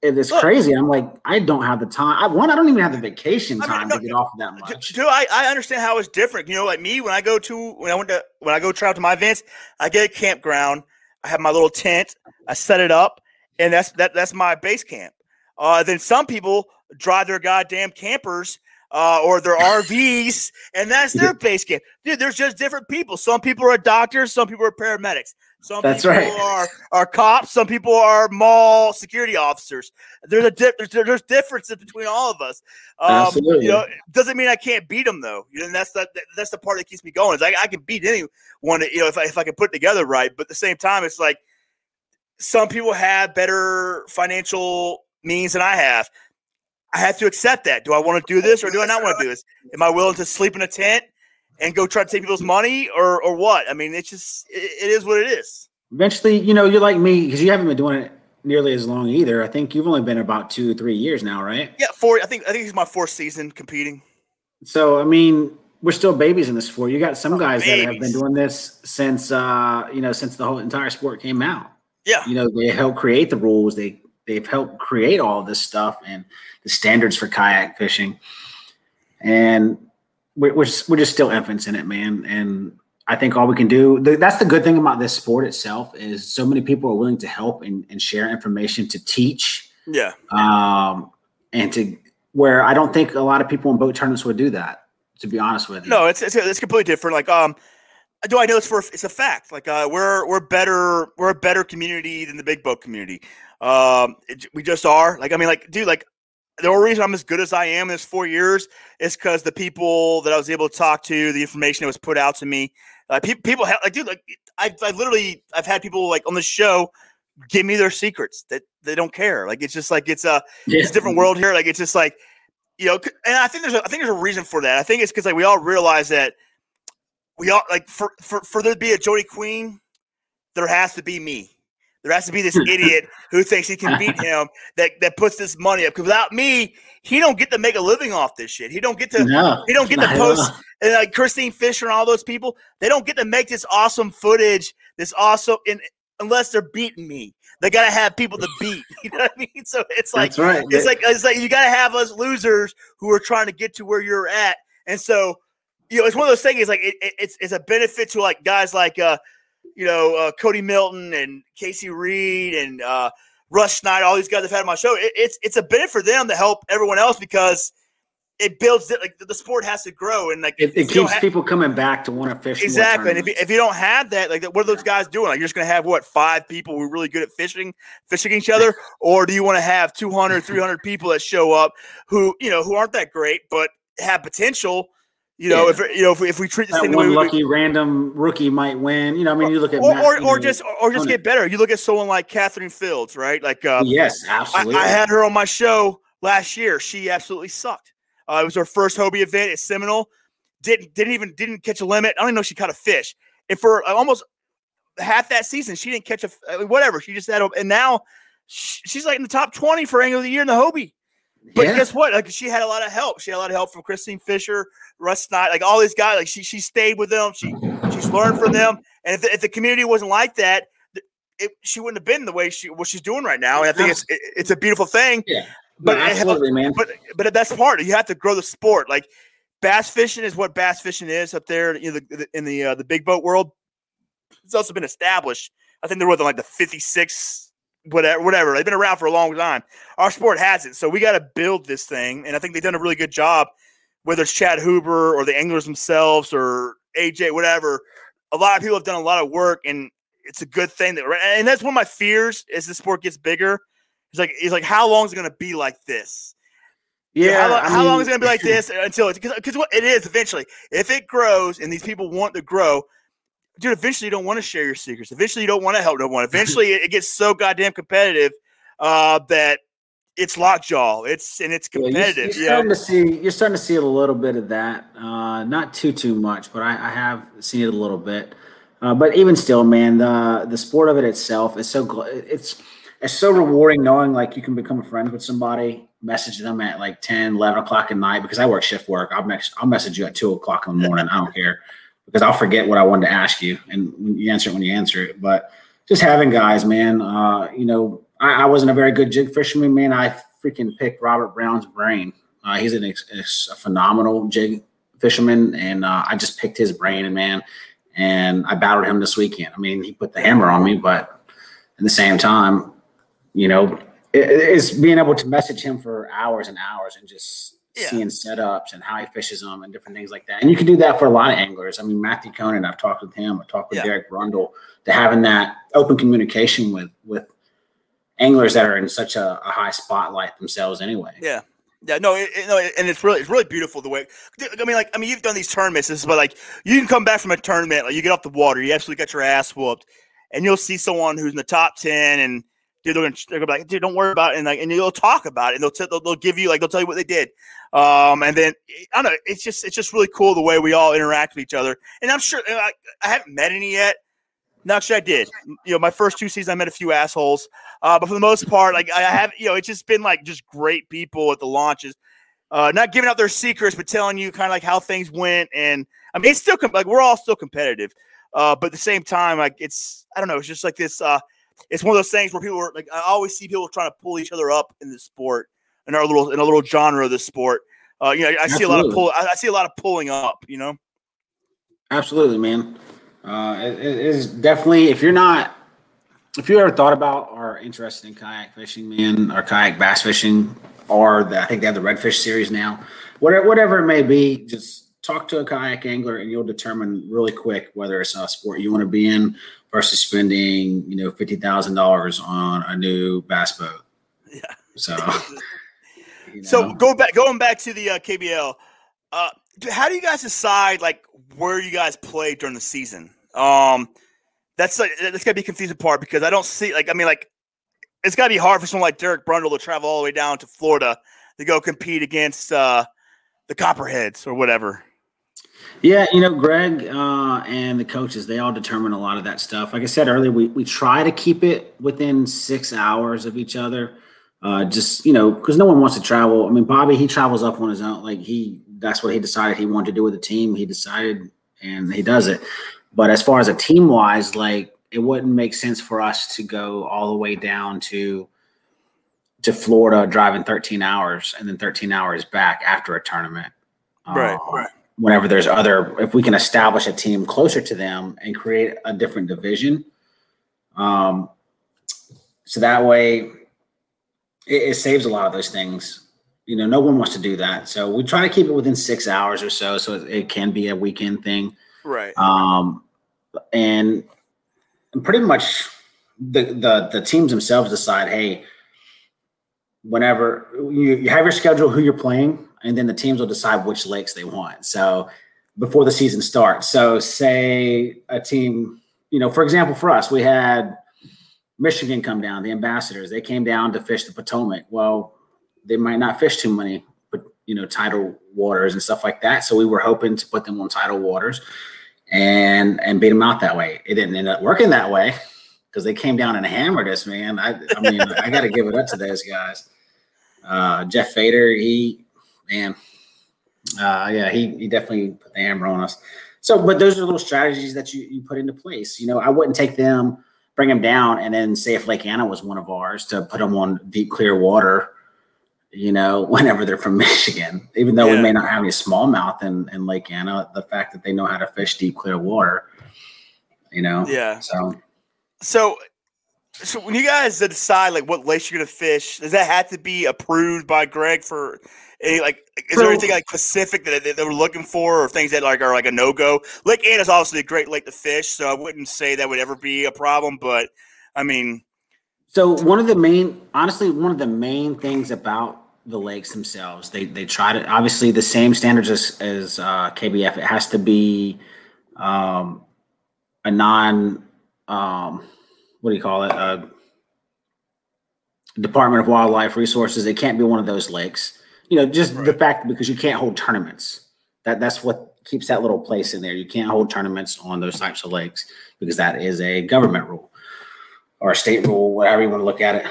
it's Look, crazy. I'm like, I don't have the time. I one, I don't even have the vacation time I mean, no, to get off of that much. Dude, I, I understand how it's different. You know, like me, when I go to when I went to when I go travel to my events, I get a campground. I have my little tent. I set it up, and that's that that's my base camp. Uh, then some people drive their goddamn campers uh, or their RVs, and that's [laughs] their base camp. Dude, there's just different people. Some people are doctors, some people are paramedics. Some That's people right. are are cops. Some people are mall security officers. There's a di- there's, there's differences between all of us. Um, Absolutely. You know, doesn't mean I can't beat them though. You know, and that's the that's the part that keeps me going. Is I, I can beat anyone. You know, if I if I can put it together right. But at the same time, it's like some people have better financial means than I have. I have to accept that. Do I want to do this or do I not want to do this? Am I willing to sleep in a tent? And go try to take people's money or or what? I mean, it's just it, it is what it is. Eventually, you know, you're like me because you haven't been doing it nearly as long either. I think you've only been about two, three years now, right? Yeah, four. I think I think it's my fourth season competing. So I mean, we're still babies in the sport. You got some oh, guys babies. that have been doing this since uh, you know, since the whole entire sport came out. Yeah. You know, they helped create the rules. They they've helped create all this stuff and the standards for kayak fishing. And we're, we're just, we're just still infants in it, man. And I think all we can do that's the good thing about this sport itself is so many people are willing to help and, and share information to teach. Yeah. Um, and to where I don't think a lot of people in boat tournaments would do that. To be honest with you. No, it's it's, it's completely different. Like um, do I know it's for it's a fact. Like uh, we're we're better we're a better community than the big boat community. Um, it, we just are. Like I mean, like dude, like the only reason I'm as good as I am in this four years is because the people that I was able to talk to, the information that was put out to me, uh, pe- people have like, dude, like I, I literally, I've had people like on the show give me their secrets that they don't care. Like it's just like it's a, yeah. it's a different world here. Like it's just like, you know, and I think there's, a, I think there's a reason for that. I think it's because like we all realize that we all like for for for there to be a Jody Queen, there has to be me. There has to be this idiot who thinks he can beat [laughs] him that, that puts this money up. Because without me, he don't get to make a living off this shit. He don't get to no, he don't get to post and like Kristine Fischer and all those people. They don't get to make this awesome footage, this awesome in, unless they're beating me. They gotta have people to beat. [laughs] You know what I mean? So it's like right. it's like it's like you gotta have us losers who are trying to get to where you're at. And so you know, it's one of those things. Like it, it, it's it's a benefit to like guys like uh, you know, uh, Cody Milton and Casey Reed and uh, Russ Schneider, all these guys have had on my show. It, it's it's a benefit for them to help everyone else because it builds it like the sport has to grow and like it, it keeps people coming back to want to fish exactly and if you, if you don't have that like what are those guys doing? Like you're just gonna have what five people who are really good at fishing fishing each other? Or do you want to have 200 300 people that show up who you know who aren't that great but have potential you know, yeah. if you know, if we, if we treat this that thing one lucky random rookie might win. You know, I mean, you look at or, Matt, or, or just or just get better. You look at someone like Catherine Fields, right? Like, uh, yes, absolutely. I, I, had her on my show last year. She absolutely sucked. Uh, it was her first Hobie event at Seminole. Didn't didn't even didn't catch a limit. I don't even know if she caught a fish. And for uh, almost half that season, she didn't catch a uh, whatever. She just had a, and now she's like in the top twenty for Angler of the Year in the Hobie. But yeah. guess what? Like she had a lot of help. She had a lot of help from Kristine Fischer, Russ Knight, like all these guys. Like she she stayed with them. She she's learned from them. And if the, if the community wasn't like that, it, she wouldn't have been the way she what she's doing right now. And I think it's it, it's a beautiful thing. Yeah, but absolutely, man. But but that's part. You have to grow the sport. Like bass fishing is what bass fishing is up there. Know, the, in the uh, the big boat world. It's also been established. I think they're within like the 56 whatever, whatever. They've been around for a long time. Our sport hasn't, so we got to build this thing. And I think they've done a really good job, whether it's Chad Hoover or the anglers themselves or AJ, whatever. A lot of people have done a lot of work, and it's a good thing that. And that's one of my fears as the sport gets bigger. It's like, it's like, how long is it going to be like this? Yeah, how, how mean, long is it going to be like [laughs] this until it's because what it is eventually? If it grows and these people want to grow, dude, eventually you don't want to share your secrets. Eventually you don't want to help no one. Eventually it gets so goddamn competitive uh, that it's lockjaw. It's and it's competitive. Yeah, you're, you're starting to see you're starting to see a little bit of that. Uh, not too too much, but I, I have seen it a little bit. Uh, but even still, man, the the sport of it itself is so it's it's so rewarding knowing like you can become friends with somebody, message them at like 10, 11 o'clock at night because I work shift work. I'll mess, I'll message you at two o'clock in the morning. I don't care because I'll forget what I wanted to ask you, and you answer it when you answer it. But just having guys, man. Uh, you know, I, I, wasn't a very good jig fisherman, man. I freaking picked Robert Brown's brain. Uh, he's an ex, a phenomenal jig fisherman, and uh, I just picked his brain, and man, and I battled him this weekend. I mean, he put the hammer on me, but at the same time, you know, it, it's being able to message him for hours and hours and just yeah. seeing setups and how he fishes them and different things like that. And you can do that for a lot of anglers. I mean, Matthew Conan, I've talked with him, I've talked with yeah. Derek Brundle, to having that open communication with with anglers that are in such a, a high spotlight themselves anyway. Yeah. Yeah, no, it, it, no, and it's really, it's really beautiful the way. I mean, like, I mean, you've done these tournaments, but like, you can come back from a tournament, like, you get off the water, you absolutely got your ass whooped, and you'll see someone who's in the top ten, and dude, they're gonna, they're gonna be like, dude, don't worry about it, and like, and you'll talk about it, and they'll, t- they'll, they'll give you like, they'll tell you what they did, um, and then I don't know. It's just it's just really cool the way we all interact with each other. And I'm sure I, I haven't met any yet. No, actually, I did. You know, my first two seasons, I met a few assholes, uh, but for the most part, like I have, you know, it's just been like just great people at the launches, uh, not giving out their secrets, but telling you kind of like how things went. And I mean, it's still com- like we're all still competitive, uh, but at the same time, like it's I don't know, it's just like this. Uh, it's one of those things where people are like I always see people trying to pull each other up in the sport, in our little in a little genre of the sport. Uh, you know, I see a lot of pull. I, see a lot of pulling up. You know. Absolutely, man. Uh, it, it is definitely if you're not if you ever thought about or interested in kayak fishing, man, or kayak bass fishing, or the, I think they have the redfish series now. Whatever, whatever it may be, just talk to a kayak angler, and you'll determine really quick whether it's a sport you want to be in versus spending, you know, fifty thousand dollars on a new bass boat. [laughs] Yeah. So [laughs] know? So go back, going back to the uh, KFL. Uh, how do you guys decide like where you guys play during the season? Um, that's like that's gotta be confusing part because I don't see like I mean like it's gotta be hard for someone like Derek Brundle to travel all the way down to Florida to go compete against uh, the Copperheads or whatever. Yeah, you know, Greg uh, and the coaches, they all determine a lot of that stuff. Like I said earlier, we, we try to keep it within six hours of each other. Uh, just you know, because no one wants to travel. I mean, Bobby he travels up on his own. Like he, that's what he decided he wanted to do with the team. He decided, and he does it. But as far as a team wise, like it wouldn't make sense for us to go all the way down to to Florida, driving 13 hours and then 13 hours back after a tournament. Right, um, right. Whenever there's other, if we can establish a team closer to them and create a different division, um, so that way it, it, saves a lot of those things. you know, no one wants to do that. So we try to keep it within six hours or so, so it, it can be a weekend thing. Right. Um, and pretty much the, the the teams themselves decide, hey, whenever you, you have your schedule, who you're playing, and then the teams will decide which lakes they want. So before the season starts. So say a team, you know, for example, for us, we had Michigan come down, the ambassadors, they came down to fish the Potomac. Well, they might not fish too many, but you know, tidal waters and stuff like that. So we were hoping to put them on tidal waters and and beat them out that way. It didn't end up working that way because they came down and hammered us, man. I, I mean, [laughs] I got to give it up to those guys. Uh, Jeff Fader, he, man, uh, yeah, he, he definitely put the hammer on us. So, but those are little strategies that you, you put into place. You know, I wouldn't take them, bring them down, and then say if Lake Anna was one of ours to put them on deep, clear water, you know, [laughs] whenever they're from Michigan, even though yeah. we may not have any smallmouth in, in Lake Anna, the fact that they know how to fish deep, clear water, you know? Yeah. So, so so when you guys decide like what lakes you're gonna fish, does that have to be approved by Greg for any like? Is there anything like specific that they, they were looking for, or things that like are like a no go? Lake Anna is obviously a great lake to fish, so I wouldn't say that would ever be a problem. But I mean, so one of the main, honestly, one of the main things about the lakes themselves, they they try to obviously the same standards as as uh, KBF. It has to be um, a non um, what do you call it? Uh, Department of Wildlife Resources. It can't be one of those lakes. You know, just right. the fact because you can't hold tournaments. That that's what keeps that little place in there. You can't hold tournaments on those types of lakes because that is a government rule or a state rule, whatever you want to look at it.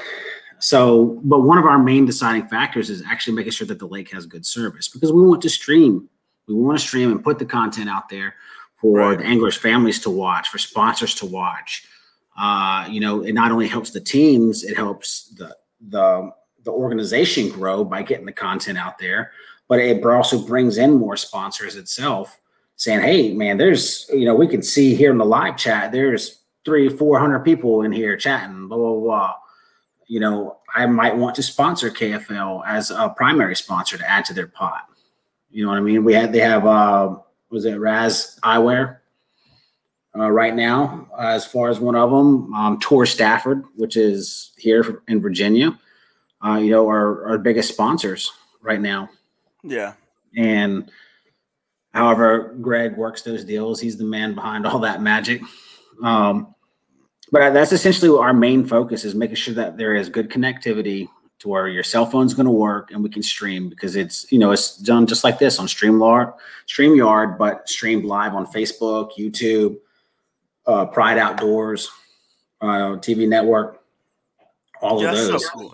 So, but one of our main deciding factors is actually making sure that the lake has good service because we want to stream. We want to stream and put the content out there for right. the anglers' families to watch, for sponsors to watch. Uh, you know, it not only helps the teams, it helps the the the organization grow by getting the content out there, but it also brings in more sponsors itself, saying, "Hey, man, there's you know we can see here in the live chat, there's three, four hundred people in here chatting, blah blah blah." You know, I might want to sponsor KFL as a primary sponsor to add to their pot. You know what I mean? We had they have uh, was it Raz Eyewear uh, right now, as far as one of them, um, Tour Stafford, which is here in Virginia, uh, you know, are our biggest sponsors right now. Yeah. And however Greg works those deals, he's the man behind all that magic. Um, but that's essentially our main focus is making sure that there is good connectivity to where your cell phone's going to work and we can stream because it's you know it's done just like this on Streamlord, Streamyard, but streamed live on Facebook, YouTube, uh, Pride Outdoors, uh, TV network, all of those. So cool.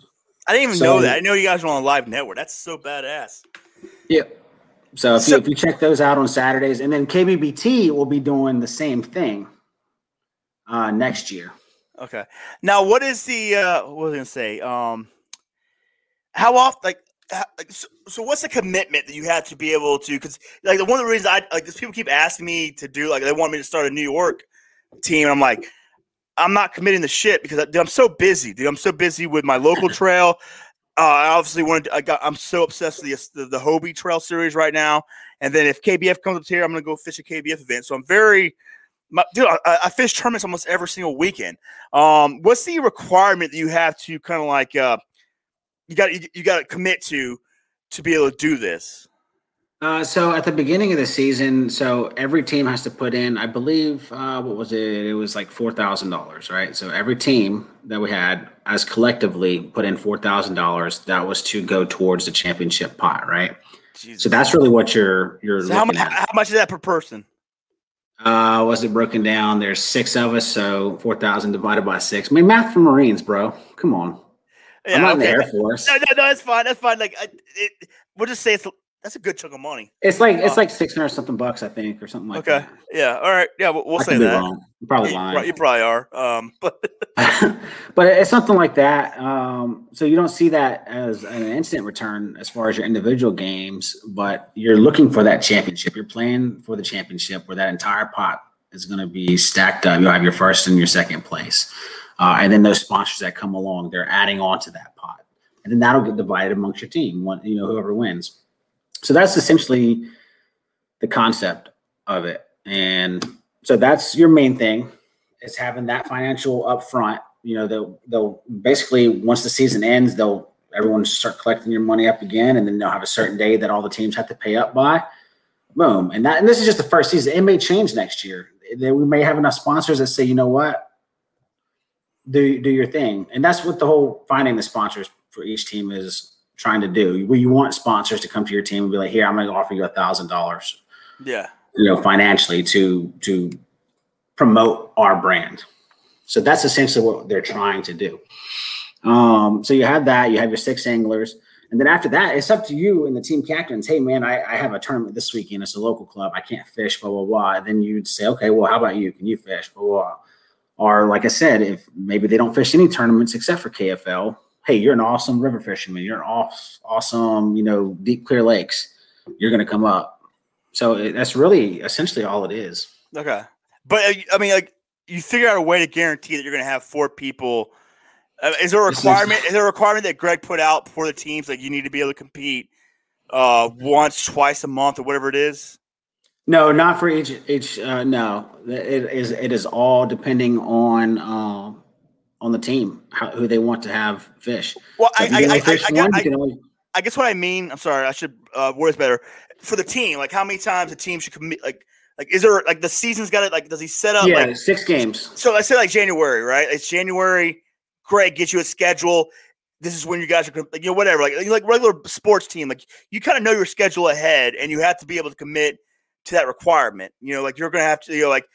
I didn't even so, know that. I know you guys are on a live network. That's so badass. Yeah. So if, so, you, if you check those out on Saturdays, and then KBBT will be doing the same thing uh, next year. Okay. Now, what is the uh, what was I gonna say? Um, how often, like, how, so, so, what's the commitment that you have to be able to? Because like one of the reasons I like, people keep asking me to do, like, they want me to start a New York team. I'm like, I'm not committing the shit because I, am so busy, dude. I'm so busy with my local [clears throat] trail. Uh, I obviously wanted. I got. I'm so obsessed with the, the, the Hobie Trail Series right now. And then if KBF comes up here, I'm gonna go fish a KBF event. So I'm very, my, dude. I, I, fish tournaments almost every single weekend. Um, what's the requirement that you have to kind of like? Uh, you got you, you got to commit to to be able to do this. Uh, so at the beginning of the season, so every team has to put in, I believe, uh, what was it? It was like four thousand dollars, right? So every team that we had, as collectively, put in four thousand dollars. That was to go towards the championship pot, right? Jesus. So that's really what you're you're. So how, much, how much is that per person? Uh, was it broken down? There's six of us, so four thousand divided by six. I mean, math for Marines, bro. Come on. Yeah, I'm not okay. in the Air Force. No, no, no, that's fine. That's fine. Like, it, we'll just say it's that's a good chunk of money. It's like it's like six hundred something bucks, I think, or something like okay. that. Okay. Yeah. All right. Yeah. We'll, we'll say that. Wrong. I'm probably lying. You probably are. Um, [laughs] but [laughs] but it's something like that. Um, so you don't see that as an instant return as far as your individual games, but you're looking for that championship. You're playing for the championship where that entire pot is going to be stacked up. You'll have your first and your second place, uh, and then those sponsors that come along, they're adding on to that pot. and then that'll get divided amongst your team. One, you know, whoever wins. So that's essentially the concept of it, and so that's your main thing is having that financial upfront. You know, they'll they'll basically once the season ends, they'll everyone start collecting your money up again, and then they'll have a certain day that all the teams have to pay up by. Boom, and that and this is just the first season. It may change next year. We may have enough sponsors that say, you know what, do do your thing, and that's what the whole finding the sponsors for each team is trying to do. Where you want sponsors to come to your team and be like, here, I'm going to offer you a thousand dollars. Yeah, you know, financially to to promote our brand. So that's essentially what they're trying to do. Um, so you have that, you have your six anglers. And then after that, it's up to you and the team captains. Hey, man, I, I have a tournament this weekend. It's a local club. I can't fish, blah, blah, blah. And then you'd say, okay, well, how about you? Can you fish? Blah, blah. Or, like I said, if maybe they don't fish any tournaments except for KFL, hey, you're an awesome river fisherman. You're an awesome, you know, deep, clear lakes. You're going to come up. So that's really essentially all it is. Okay. But uh, I mean, like, you figure out a way to guarantee that you're going to have four people – uh, is there a requirement? Is there a requirement that Greg put out for the teams? Like you need to be able to compete uh, once, twice a month, or whatever it is. No, not for each each. Uh, no, it is it is all depending on uh, on the team how, who they want to have fish. Well, so I, I, I, I, only... I, guess what I mean. I'm sorry, I should uh, word it better for the team. Like how many times a team should commit? Like like is there like the season's got it? Like does he set up? Yeah, like, six games. So I say like January, right? It's January Greg gets you a schedule. This is when you guys are, like, you know, whatever, like like regular sports team. Like you kind of know your schedule ahead, and you have to be able to commit to that requirement. You know, like you're to have to, you know, like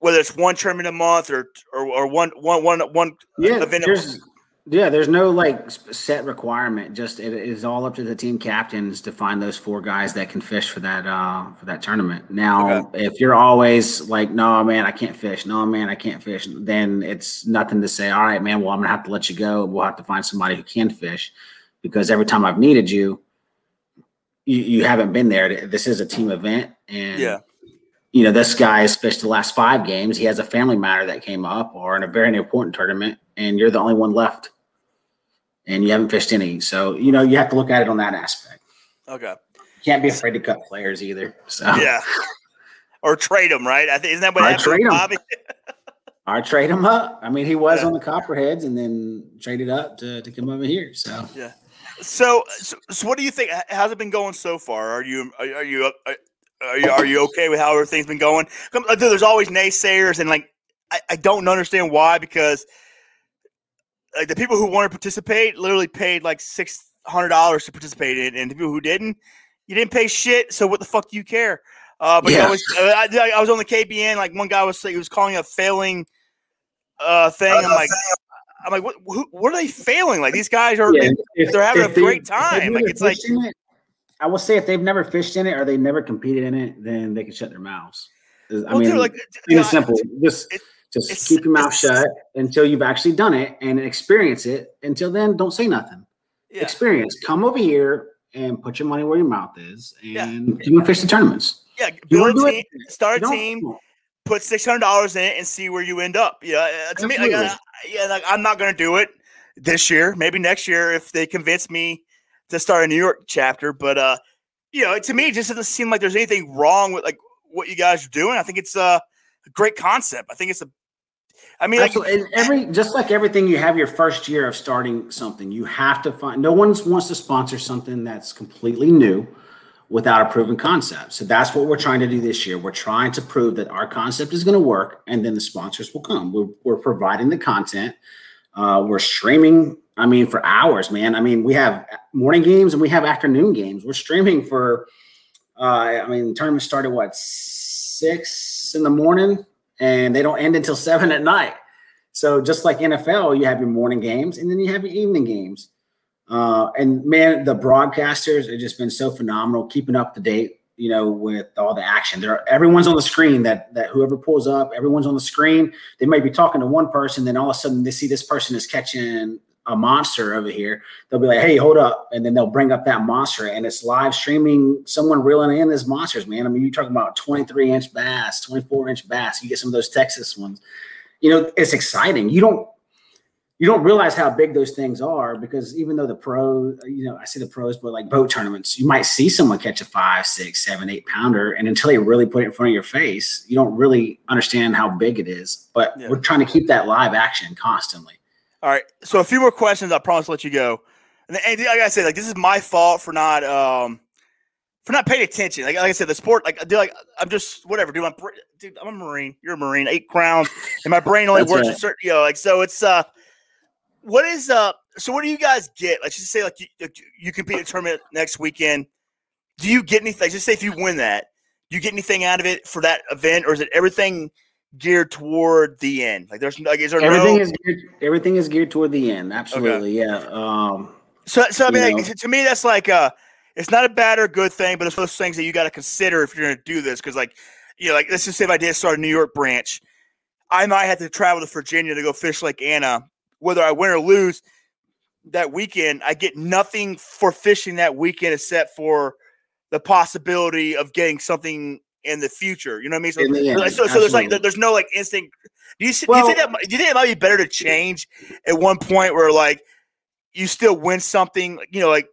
whether it's one tournament a month or or, or one one one one yeah, event. There's, yeah, there's no like set requirement. Just it is all up to the team captains to find those four guys that can fish for that uh for that tournament. Now, okay. if you're always like, no man, I can't fish. No man, I can't fish. Then it's nothing to say. All right, man. Well, I'm gonna have to let you go. We'll have to find somebody who can fish because every time I've needed you, you, you haven't been there. This is a team event, and yeah you know, this guy has fished the last five games. He has a family matter that came up or in a very important tournament, and you're the only one left and you haven't fished any. So, you know, you have to look at it on that aspect. Okay. You can't be afraid to cut players either. So yeah, or trade them, right? I think isn't that what I trade him. Bobby? I trade him up. I mean, he was yeah. on the Copperheads and then traded up to, to come over here. So yeah. So, so, so, what do you think? How's it been going so far? Are you are, are you are you are you okay with how everything's been going? There's always naysayers, and like I, I don't understand why because like the people who want to participate literally paid like six hundred dollars to participate in, and the people who didn't, you didn't pay shit. So what the fuck do you care? Uh, but yeah. I was uh, I, I, was on the KBN. Like one guy was he was calling a failing uh, thing. I'm like. I'm like, what? Who, what are they failing? Like these guys are, yeah, they, are having a they, great time. Like it's like, it, I will say, if they've never fished in it or they've never competed in it, then they can shut their mouths. I well, mean, like, it's simple. Just it, just keep your mouth shut until you've actually done it and experience it. Until then, don't say nothing. Yeah. Experience. Come over here and put your money where your mouth is, and yeah. you can fish the tournaments. Yeah, build a team, start a team, put six hundred dollars in it, and see where you end up. Yeah, uh, to me, like, uh, yeah, like I'm not going to do it this year. Maybe next year if they convince me to start a New York chapter. But uh, you know, to me, it just doesn't seem like there's anything wrong with like what you guys are doing. I think it's uh, a great concept. I think it's a I mean, like, every just like everything, you have your first year of starting something. You have to find. No one wants to sponsor something that's completely new without a proven concept. So that's what we're trying to do this year. We're trying to prove that our concept is going to work, and then the sponsors will come. We're, we're providing the content. Uh, we're streaming. I mean, for hours, man. I mean, we have morning games and we have afternoon games. We're streaming for. Uh, I mean, tournament started what six in the morning and they don't end until [laughs] seven at night. So just like NFL, you have your morning games and then you have your evening games. Uh, and man, the broadcasters have just been so phenomenal, keeping up to date, you know, with all the action. There, everyone's on the screen. That that whoever pulls up, everyone's on the screen. They might be talking to one person, then all of a sudden they see this person is catching a monster over here, they'll be like, "Hey, hold up!" And then they'll bring up that monster, and it's live streaming. Someone reeling in these monsters, man. I mean, you're talking about 23 inch bass, 24 inch bass. You get some of those Texas ones. You know, it's exciting. You don't. You don't realize how big those things are because even though the pro, you know, I see the pros, but like boat tournaments, you might see someone catch a five, six, seven, eight pounder, and until they really put it in front of your face, you don't really understand how big it is. But yeah. we're trying to keep that live action constantly. All right, so a few more questions. I promise to let you go. And, and like I said, like this is my fault for not um for not paying attention. Like, like I said, the sport, like, dude, like I'm just whatever, dude. I'm dude, I'm a marine. You're a marine. Eight crowns, and my brain only works right. a certain, you know, like so. It's uh what is uh? So what do you guys get? Let's just say like you you compete in a tournament next weekend. Do you get anything? Just say if you win that, do you get anything out of it for that event, or is it everything geared toward the end? Like there's like is there everything no... is geared, everything is geared toward the end. Absolutely, okay. yeah. Um, so so I mean, like, to me that's like uh, it's not a bad or good thing, but it's those things that you got to consider if you're going to do this because like you know like let's just say if I did start a New York branch. I might have to travel to Virginia to go fish Lake Anna whether I win or lose that weekend, I get nothing for fishing that weekend except for the possibility of getting something in the future. You know what I mean? So, end, so, so, there's like there's no like instant. Do you, well, do you think that do you think it might be better to change at one point where like you still win something? You know, like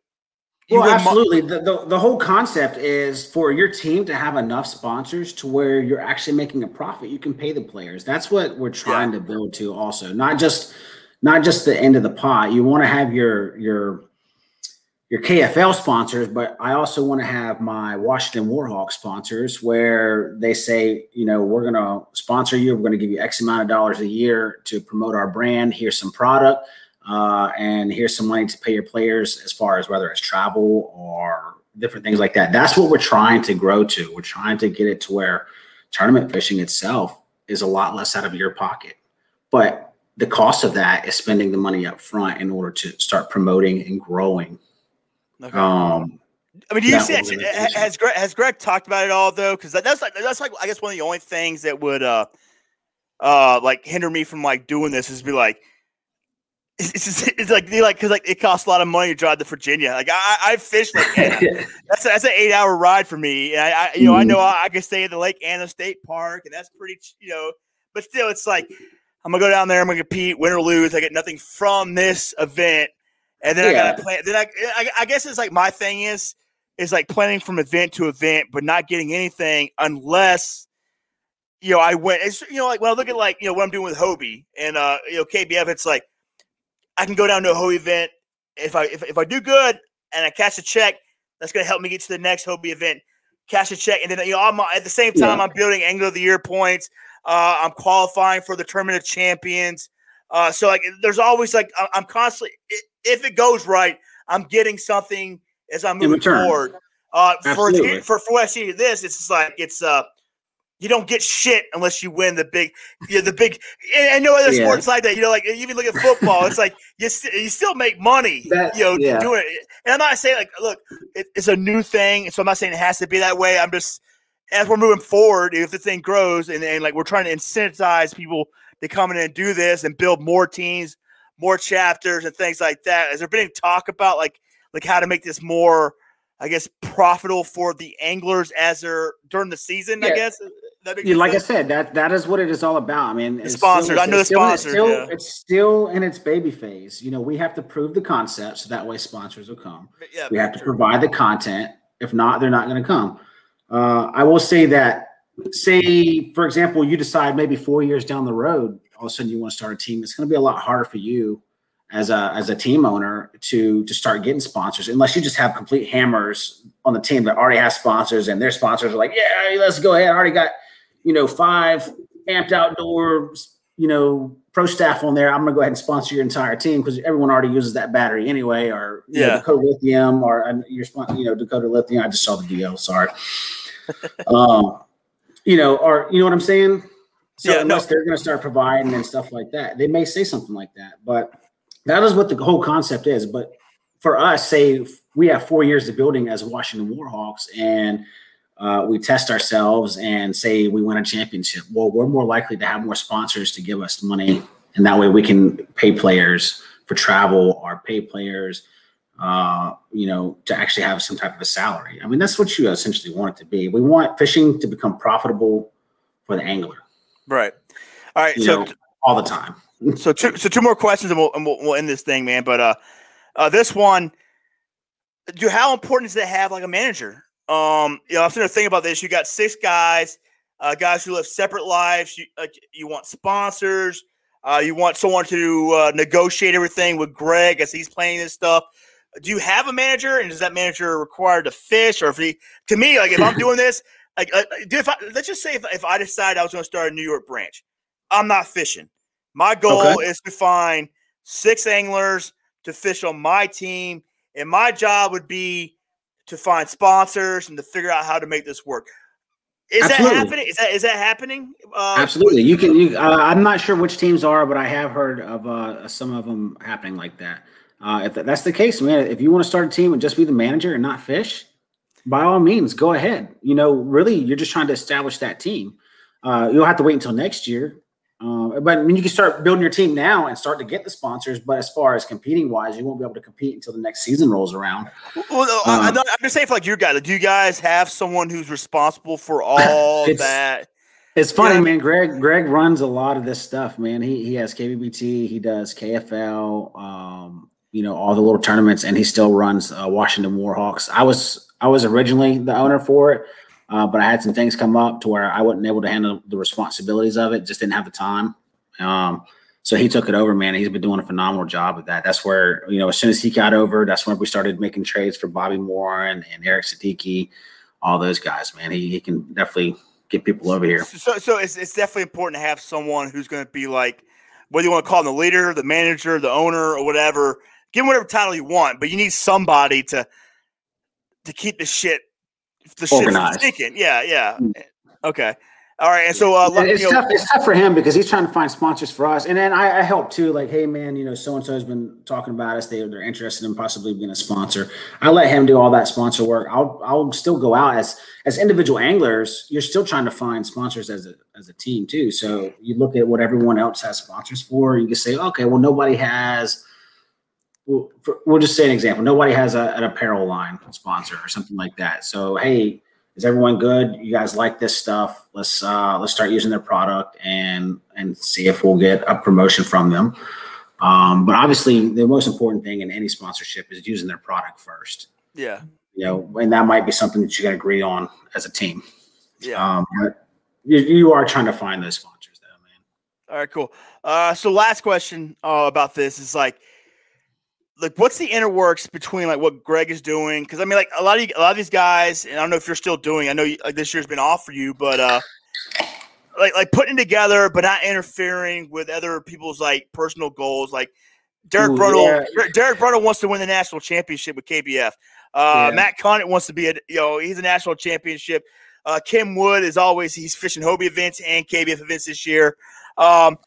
well, absolutely. The, the, the whole concept is for your team to have enough sponsors to where you're actually making a profit. You can pay the players. That's what we're trying yeah. to build to. Also, not just not just the end of the pot. You want to have your your your KFL sponsors, but I also want to have my Washington Warhawk sponsors where they say, you know, we're going to sponsor you. We're going to give you X amount of dollars a year to promote our brand. Here's some product, uh, and here's some money to pay your players as far as whether it's travel or different things like that. That's what we're trying to grow to. We're trying to get it to where tournament fishing itself is a lot less out of your pocket. But the cost of that is spending the money up front in order to start promoting and growing. Okay. Um, I mean, do you see has Greg has Greg talked about it all though? Because that's like that's like I guess one of the only things that would uh uh like hinder me from like doing this is be like it's, just, it's like like because like it costs a lot of money to drive to Virginia. Like I I fished like [laughs] that's that's an eight hour ride for me. And I, I you know mm. I know I, I can stay at the Lake Anna State Park and that's pretty you know, but still it's like I'm gonna go down there. I'm gonna compete, win or lose. I get nothing from this event, and then yeah. I gotta plan. Then I, I, I guess it's like my thing is is like planning from event to event, but not getting anything unless you know I went. It's you know like when I look at like you know what I'm doing with Hobie and uh you know KBF, it's like I can go down to a Hobie event if I if, if I do good and I cash a check, that's gonna help me get to the next Hobie event. Cash a check, and then you know I'm at the same time yeah. I'm building angle of the Year points. Uh, I'm qualifying for the Tournament of Champions. Uh, so like, there's always like I'm constantly if it goes right, I'm getting something as I'm moving forward. Uh, for, for for what I see this, it's just like it's uh, you don't get shit unless you win the big, you know, the big. And no other yeah. sports like that. You know, like even look at football, it's like you st- you still make money. [laughs] That, you know, yeah. doing it. And I'm not saying like, look, it, it's a new thing, so I'm not saying it has to be that way. I'm just as we're moving forward, if the thing grows and, and like we're trying to incentivize people to come in and do this and build more teams, more chapters and things like that, has there been any talk about like like how to make this more, I guess, profitable for the anglers as they're during the season? Yeah. I guess. Yeah, like sense? I said, that that is what it is all about. I mean, it's sponsored. Still, I know the sponsors. Still, yeah. It's still in its baby phase. You know, we have to prove the concept, so that way sponsors will come. Yeah, we have to provide the content. If not, they're not going to come. Uh, I will say that, say, for example, you decide maybe four years down the road, all of a sudden you want to start a team. It's going to be a lot harder for you as a as a team owner to to start getting sponsors unless you just have complete hammers on the team that already has sponsors and their sponsors are like, yeah, let's go ahead. I already got you know five amped outdoor you know pro staff on there. I'm gonna go ahead and sponsor your entire team because everyone already uses that battery anyway, or yeah, know, Dakota Lithium, or your you know Dakota Lithium. I just saw the deal. Sorry. [laughs] um, you know, or you know what I'm saying. So yeah, unless no. they're going to start providing and stuff like that, they may say something like that. But that is what the whole concept is. But for us, say we have four years of building as Washington Warhawks, and uh, we test ourselves and say we win a championship, well, we're more likely to have more sponsors to give us money, and that way we can pay players for travel or pay players, uh, you know, to actually have some type of a salary. I mean, that's what you essentially want it to be. We want fishing to become profitable for the angler. Right. All right. so know, all the time. [laughs] so two so two more questions and we'll, and we'll, we'll end this thing, man. But uh, uh, this one, do how important is it to have like a manager? Um, you know, I'm sitting thinking about this. You got six guys, uh, guys who live separate lives. You you want sponsors. Uh, you want someone to uh, negotiate everything with Greg as he's playing this stuff. Do you have a manager, and is that manager required to fish, or if he? To me, like if I'm [laughs] doing this, like, uh, if I, let's just say if, if I decide I was going to start a New York branch, I'm not fishing. My goal okay. is to find six anglers to fish on my team, and my job would be to find sponsors and to figure out how to make this work. Is Absolutely. that happening? Is that is that happening? Uh, Absolutely. You can. You, uh, I'm not sure which teams are, but I have heard of uh, some of them happening like that. Uh, if that's the case, man, if you want to start a team and just be the manager and not fish, by all means, go ahead. You know, really, you're just trying to establish that team. Uh, you'll have to wait until next year um, but I mean, you can start building your team now and start to get the sponsors. But as far as competing wise, you won't be able to compete until the next season rolls around. Well, um, I'm, not, I'm just saying for like you guys. Do you guys have someone who's responsible for [laughs] all it's, that? It's funny, yeah. man. Greg Greg runs a lot of this stuff, man. He he has KBBT, he does KFL, um, you know, all the little tournaments, and he still runs uh, Washington Warhawks. I was I was originally the owner for it. Uh, but I had some things come up to where I wasn't able to handle the responsibilities of it, just didn't have the time. Um, so he took it over, man. He's been doing a phenomenal job of that. That's where, you know, as soon as he got over, that's when we started making trades for Bobby Moore and, and Eric Siddiqui, all those guys, man. He, he can definitely get people over here. So, so it's, it's definitely important to have someone who's going to be like, whether you want to call him the leader, the manager, the owner, or whatever, give him whatever title you want, but you need somebody to to keep the shit the organized. Thinking. Yeah, yeah. Mm. Okay. All right, and so uh, it's, tough, it's tough for him because he's trying to find sponsors for us, and then I, I help too. Like, hey man, you know, so and so has been talking about us. They they're interested in possibly being a sponsor. I let him do all that sponsor work. I'll I'll still go out as as individual anglers. You're still trying to find sponsors as a as a team too. So you look at what everyone else has sponsors for. and You can say, okay, well nobody has we'll, we'll just say an example. Nobody has a, an apparel line sponsor or something like that. So, hey, is everyone good? You guys like this stuff? Let's uh, let's start using their product and and see if we'll get a promotion from them. Um, but obviously, the most important thing in any sponsorship is using their product first. Yeah. You know, and that might be something that you got to agree on as a team. Yeah. Um, you, you are trying to find those sponsors, though, man. All right, cool. Uh, so last question uh, about this is like, like what's the inner works between like what Greg is doing? Because I mean, like a lot of you, a lot of these guys, and I don't know if you're still doing. I know you, like this year's been off for you, but uh, like like putting together, but not interfering with other people's like personal goals. Like Derek Brundle, yeah. Derek Brundle wants to win the national championship with KBF. Uh, yeah. Matt Connett wants to be a you know he's a national championship. Uh, Kim Wood is always he's fishing Hobie events and KBF events this year. Um,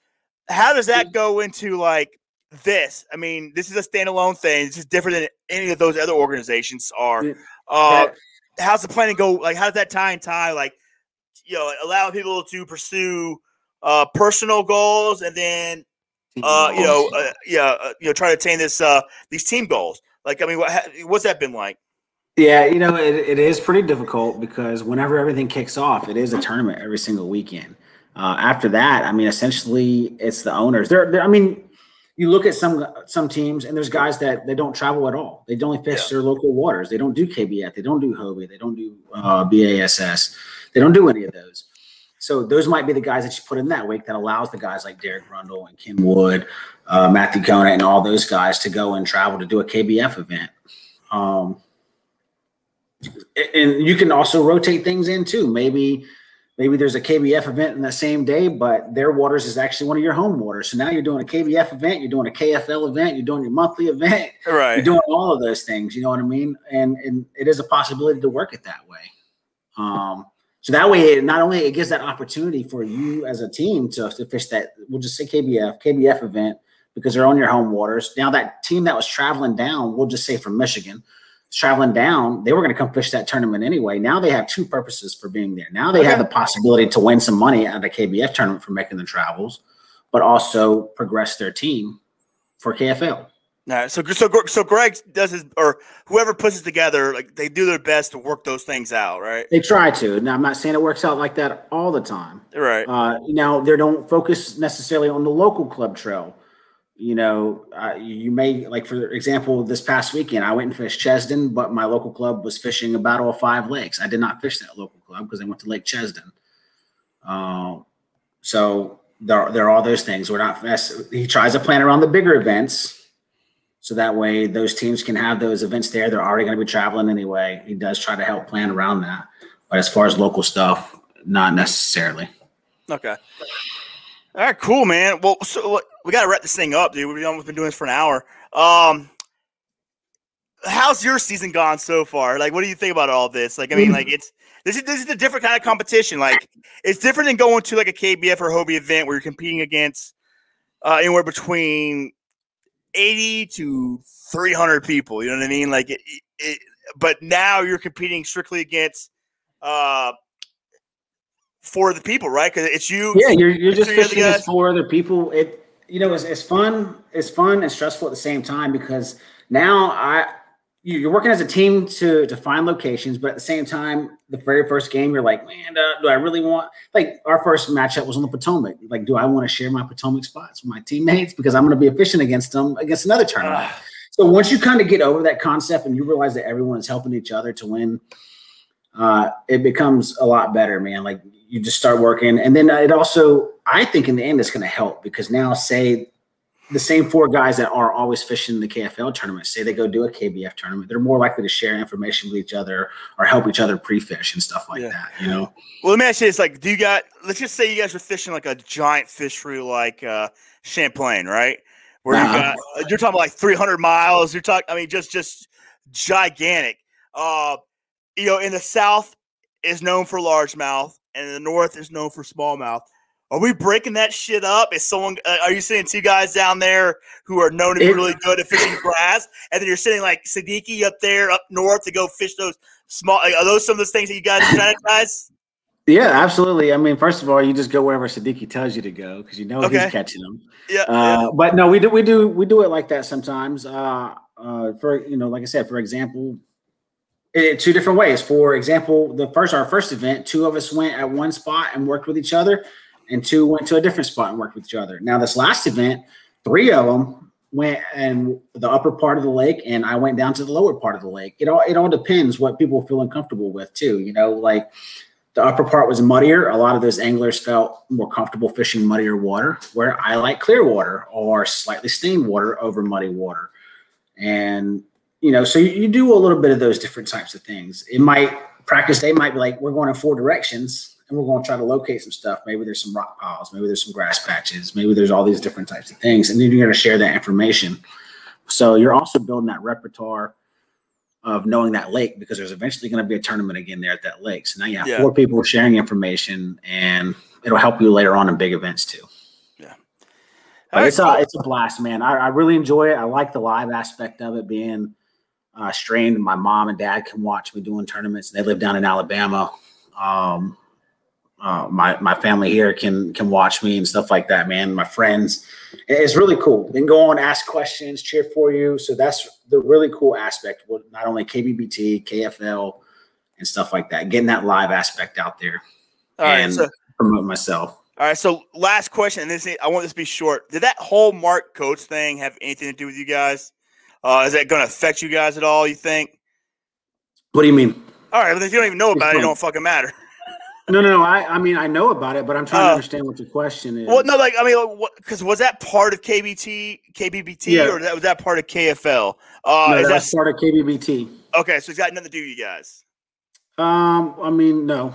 how does that go into like this. I mean, this is a standalone thing. This is different than any of those other organizations are. Uh, how's the planning go? Like, how does that tie and tie? Like, you know, allowing people to pursue uh, personal goals and then, uh, you know, uh, yeah, uh, you know, try to attain this uh, these team goals. Like, I mean, what, what's that been like? Yeah, you know, it, it is pretty difficult because whenever everything kicks off, it is a tournament every single weekend. Uh, after that, I mean, essentially, it's the owners. They're I mean, you look at some some teams and there's guys that they don't travel at all. They only fish yeah. their local waters. They don't do KBF. They don't do Hobie. They don't do uh, BASS. They don't do any of those. So those might be the guys that you put in that week that allows the guys like Derek Brundle and Kim Wood, uh, Matthew Conant, and all those guys to go and travel to do a KBF event. Um, and you can also rotate things in too. Maybe maybe there's a KBF event in the same day, but their waters is actually one of your home waters. So now you're doing a KBF event, you're doing a KFL event, you're doing your monthly event, right? You're doing all of those things. You know what I mean? And and it is a possibility to work it that way. Um, so that way, it not only it gives that opportunity for you as a team to, to fish that, we'll just say KBF KBF event because they're on your home waters. Now that team that was traveling down, we'll just say from Michigan traveling down, they were going to come fish that tournament anyway. Now they have two purposes for being there. Now they okay. have the possibility to win some money at the KBF tournament for making the travels, but also progress their team for KFL. No, so so so Greg does his or whoever puts it together, like they do their best to work those things out, right? They try to. Now I'm not saying it works out like that all the time. Right. Uh, now they don't focus necessarily on the local club trail. You know, uh, you may like for example, this past weekend I went and fished Chesdin, but my local club was fishing a battle of five lakes. I did not fish that local club because I went to Lake Chesdin. Uh, so there, there are all those things. We're not. He tries to plan around the bigger events so that way those teams can have those events there. They're already going to be traveling anyway. He does try to help plan around that. But as far as local stuff, not necessarily. Okay. All right, cool, man. Well, so we got to wrap this thing up, dude. We've almost been doing this for an hour. Um, how's your season gone so far? Like, what do you think about all this? Like, I mean, like it's this is this is a different kind of competition. Like, it's different than going to like a KBF or Hobie event where you're competing against uh, anywhere between 80 to 300 people. You know what I mean? Like, it, it, but now you're competing strictly against uh, for the people, right? Because it's you. Yeah, you're, you're just fishing as for other people. It you know it's, it's fun. It's fun and stressful at the same time because now I you're working as a team to to find locations, but at the same time, the very first game, you're like, man, uh, do I really want? Like our first matchup was on the Potomac. Like, do I want to share my Potomac spots with my teammates because I'm going to be efficient against them against another tournament? Uh, so once you kind of get over that concept and you realize that everyone is helping each other to win, uh, it becomes a lot better, man. Like you just start working, and then it also, I think, in the end, it's going to help because now, say the same four guys that are always fishing in the KFL tournament, say they go do a KBF tournament, they're more likely to share information with each other or help each other pre-fish and stuff like yeah. that. You know. Well, let me ask you this: like, do you got? Let's just say you guys are fishing like a giant fishery like uh, Champlain, right? Where uh-huh. you got uh, you're talking like 300 miles. You're talking, I mean, just just gigantic. Uh, you know, in the South is known for largemouth, and the North is known for smallmouth are we breaking that shit up? Is someone? Uh, are you seeing two guys down there who are known to be really good at fishing [coughs] grass, and then you're sitting like Siddiqui up there up north to go fish those small? Are those some of those things that you guys strategize? Yeah, absolutely. I mean, first of all, you just go wherever Siddiqui tells you to go because you know okay. he's catching them. Yeah, uh, yeah, But no, we do we do we do it like that sometimes. Uh, uh, for you know, like I said, for example, in two different ways. For example, the first our first event, two of us went at one spot and worked with each other and two went to a different spot and worked with each other. Now, this last event, three of them went and the upper part of the lake, and I went down to the lower part of the lake. It all it all depends what people feel uncomfortable with too. You know, like the upper part was muddier. A lot of those anglers felt more comfortable fishing muddier water, where I like clear water or slightly stained water over muddy water. And you know, so you, you do a little bit of those different types of things. It might practice day might be like we're going in four directions and we're going to try to locate some stuff. Maybe there's some rock piles, maybe there's some grass patches, maybe there's all these different types of things, and then you're going to share that information. So you're also building that repertoire of knowing that lake because there's eventually going to be a tournament again there at that lake. So now you have yeah. four people sharing information, and it'll help you later on in big events too. Yeah, it's a it's a blast, man. I, I really enjoy it. I like the live aspect of it being uh, streamed. My mom and dad can watch me doing tournaments. They live down in Alabama. Um, uh, my my family here can can watch me and stuff like that, man. My friends, it's really cool. They can go on, ask questions, cheer for you. So that's the really cool aspect. With not only KBBT, KFL, and stuff like that. Getting that live aspect out there all and right, so, promote myself. All right. So last question, and this I want this to be short. Did that whole Mark Coates thing have anything to do with you guys? Uh, is that going to affect you guys at all? You think? What do you mean? All right. Well, if you don't even know about it, it don't fucking matter. [laughs] No, no, no. I, I mean, I know about it, but I'm trying uh, to understand what the question is. Well, no, like, I mean, what because was that part of KBT, KBBT, yeah. or that, was that part of KFL? Uh, no, that's that, part of KBBT. Okay, so it's got nothing to do with you guys. Um, I mean, no.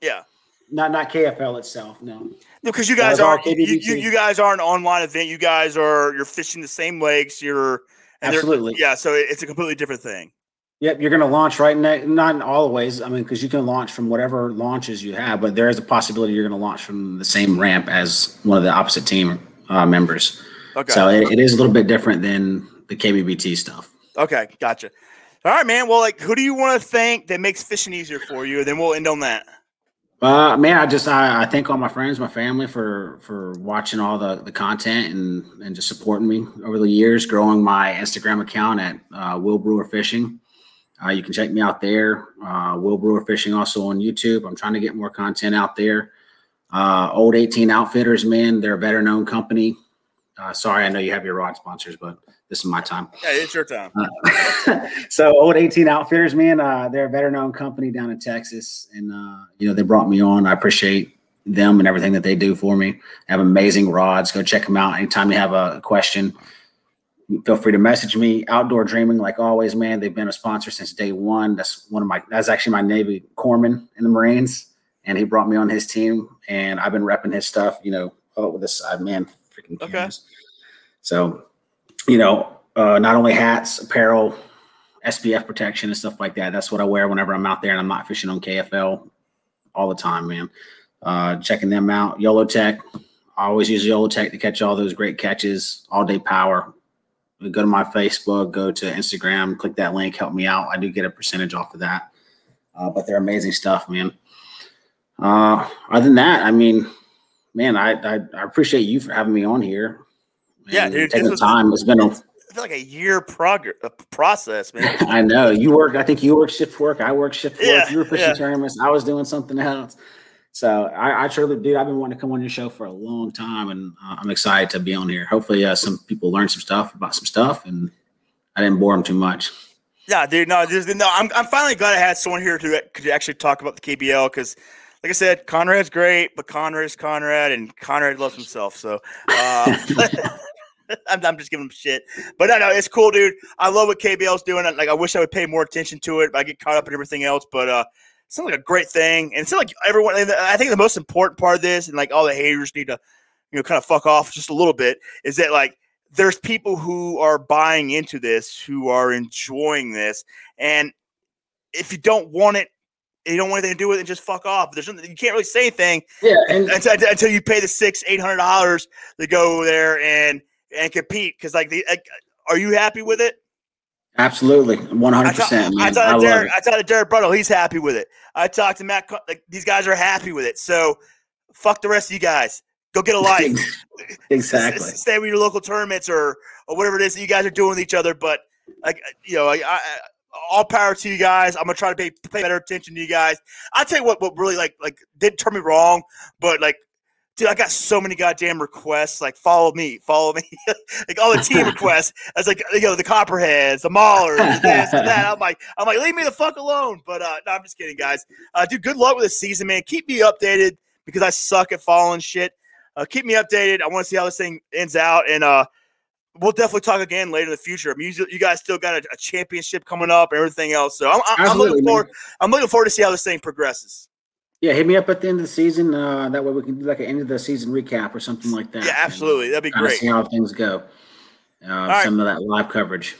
Yeah. Not not KFL itself, no. No, because you guys are you, you, you, guys are an online event. You guys are you're fishing the same lakes. You're absolutely yeah. So it's a completely different thing. Yep, you're going to launch right now. Not in all ways. I mean, because you can launch from whatever launches you have, but there is a possibility you're going to launch from the same ramp as one of the opposite team uh, members. Okay. So it, it is a little bit different than the KBBT stuff. Okay, gotcha. All right, man. Well, like, who do you want to thank that makes fishing easier for you? And then we'll end on that. Uh, man, I just I, I thank all my friends, my family for for watching all the the content and and just supporting me over the years, growing my Instagram account at uh, Will Brewer Fishing. Uh, you can check me out there. Uh, Will Brewer Fishing also on YouTube. I'm trying to get more content out there. Uh, Old 18 Outfitters, man, they're a better known company. Uh, sorry, I know you have your rod sponsors, but this is my time. Yeah, it's your time. Uh, [laughs] so old 18 outfitters, man, uh, they're a better known company down in Texas. And, uh, you know, they brought me on. I appreciate them and everything that they do for me. They have amazing rods. Go check them out. Anytime you have a question, feel free to message me. Outdoor Dreaming, like always, man, they've been a sponsor since day one. That's one of my, that's actually my Navy corpsman in the Marines. And he brought me on his team and I've been repping his stuff, you know, oh, with this side, man, freaking Okay. cameras. So, you know, uh, not only hats, apparel, SPF protection and stuff like that. That's what I wear whenever I'm out there and I'm not fishing on KFL all the time, man. Uh, checking them out. YOLO Tech. I always use YOLO Tech to catch all those great catches, all day power. Go to my Facebook, go to Instagram, click that link, help me out. I do get a percentage off of that. Uh, but they're amazing stuff, man. Uh, other than that, I mean, man, I, I, I appreciate you for having me on here. Yeah, dude, taking the was- time. It's been a I feel like a year progress uh, process, man. [laughs] I know you work. I think you work shift work. I work shift work. Yeah, you were fishing yeah. tournaments. I was doing something else. So I, I truly, dude, I've been wanting to come on your show for a long time, and uh, I'm excited to be on here. Hopefully, uh, some people learn some stuff about some stuff, and I didn't bore them too much. Yeah, dude. No, this, no. I'm, I'm finally glad I had someone here to could actually talk about the KFL because, like I said, Conrad's great, but Conrad's Conrad, and Conrad loves himself. So, uh, [laughs] I'm, I'm just giving him shit. But no, no, it's cool, dude. I love what KFL's doing. Like, I wish I would pay more attention to it. But I get caught up in everything else. But uh, it sounds like a great thing, and it's like everyone. and I think the most important part of this, and like all the haters need to, you know, kind of fuck off just a little bit, is that like there's people who are buying into this, who are enjoying this, and if you don't want it, you don't want anything to do with it, just fuck off. There's nothing, you can't really say anything Yeah, and until, until you pay the six, eight hundred dollars to go there and and compete. Because like the, like, are you happy with it? Absolutely, one hundred percent. I. I talked to Derek. I talked to Derek Brundle. He's happy with it. I talked to Matt. Like these guys are happy with it. So fuck the rest of you guys. Go get a [laughs] life. Exactly. Stay with your local tournaments or or whatever it is that you guys are doing with each other. But like uh, you know, I, I, uh, all power to you guys. I'm gonna try to pay, pay better attention to you guys. I'll tell you what, what really like like did turn me wrong, but like. Dude, I got so many goddamn requests. Like, follow me, follow me. [laughs] like all the team [laughs] requests. I was like, you know, the copperheads, the maulers, this and that. [laughs] I'm like, I'm like, leave me the fuck alone. But uh, no, I'm just kidding, guys. Uh, dude, good luck with the season, man. Keep me updated because I suck at following shit. Uh, keep me updated. I want to see how this thing ends out, and uh, we'll definitely talk again later in the future. I mean, you, you guys still got a, a championship coming up and everything else, so I'm, I'm, I'm looking forward. I'm looking forward to see how this thing progresses. Yeah, hit me up at the end of the season. Uh, that way we can do like an end of the season recap or something like that. Yeah, absolutely. That'd be great. see how things go. Uh, right. Some of that live coverage.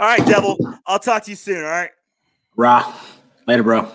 All right, Devil. I'll talk to you soon. All right. Raw. Later, bro.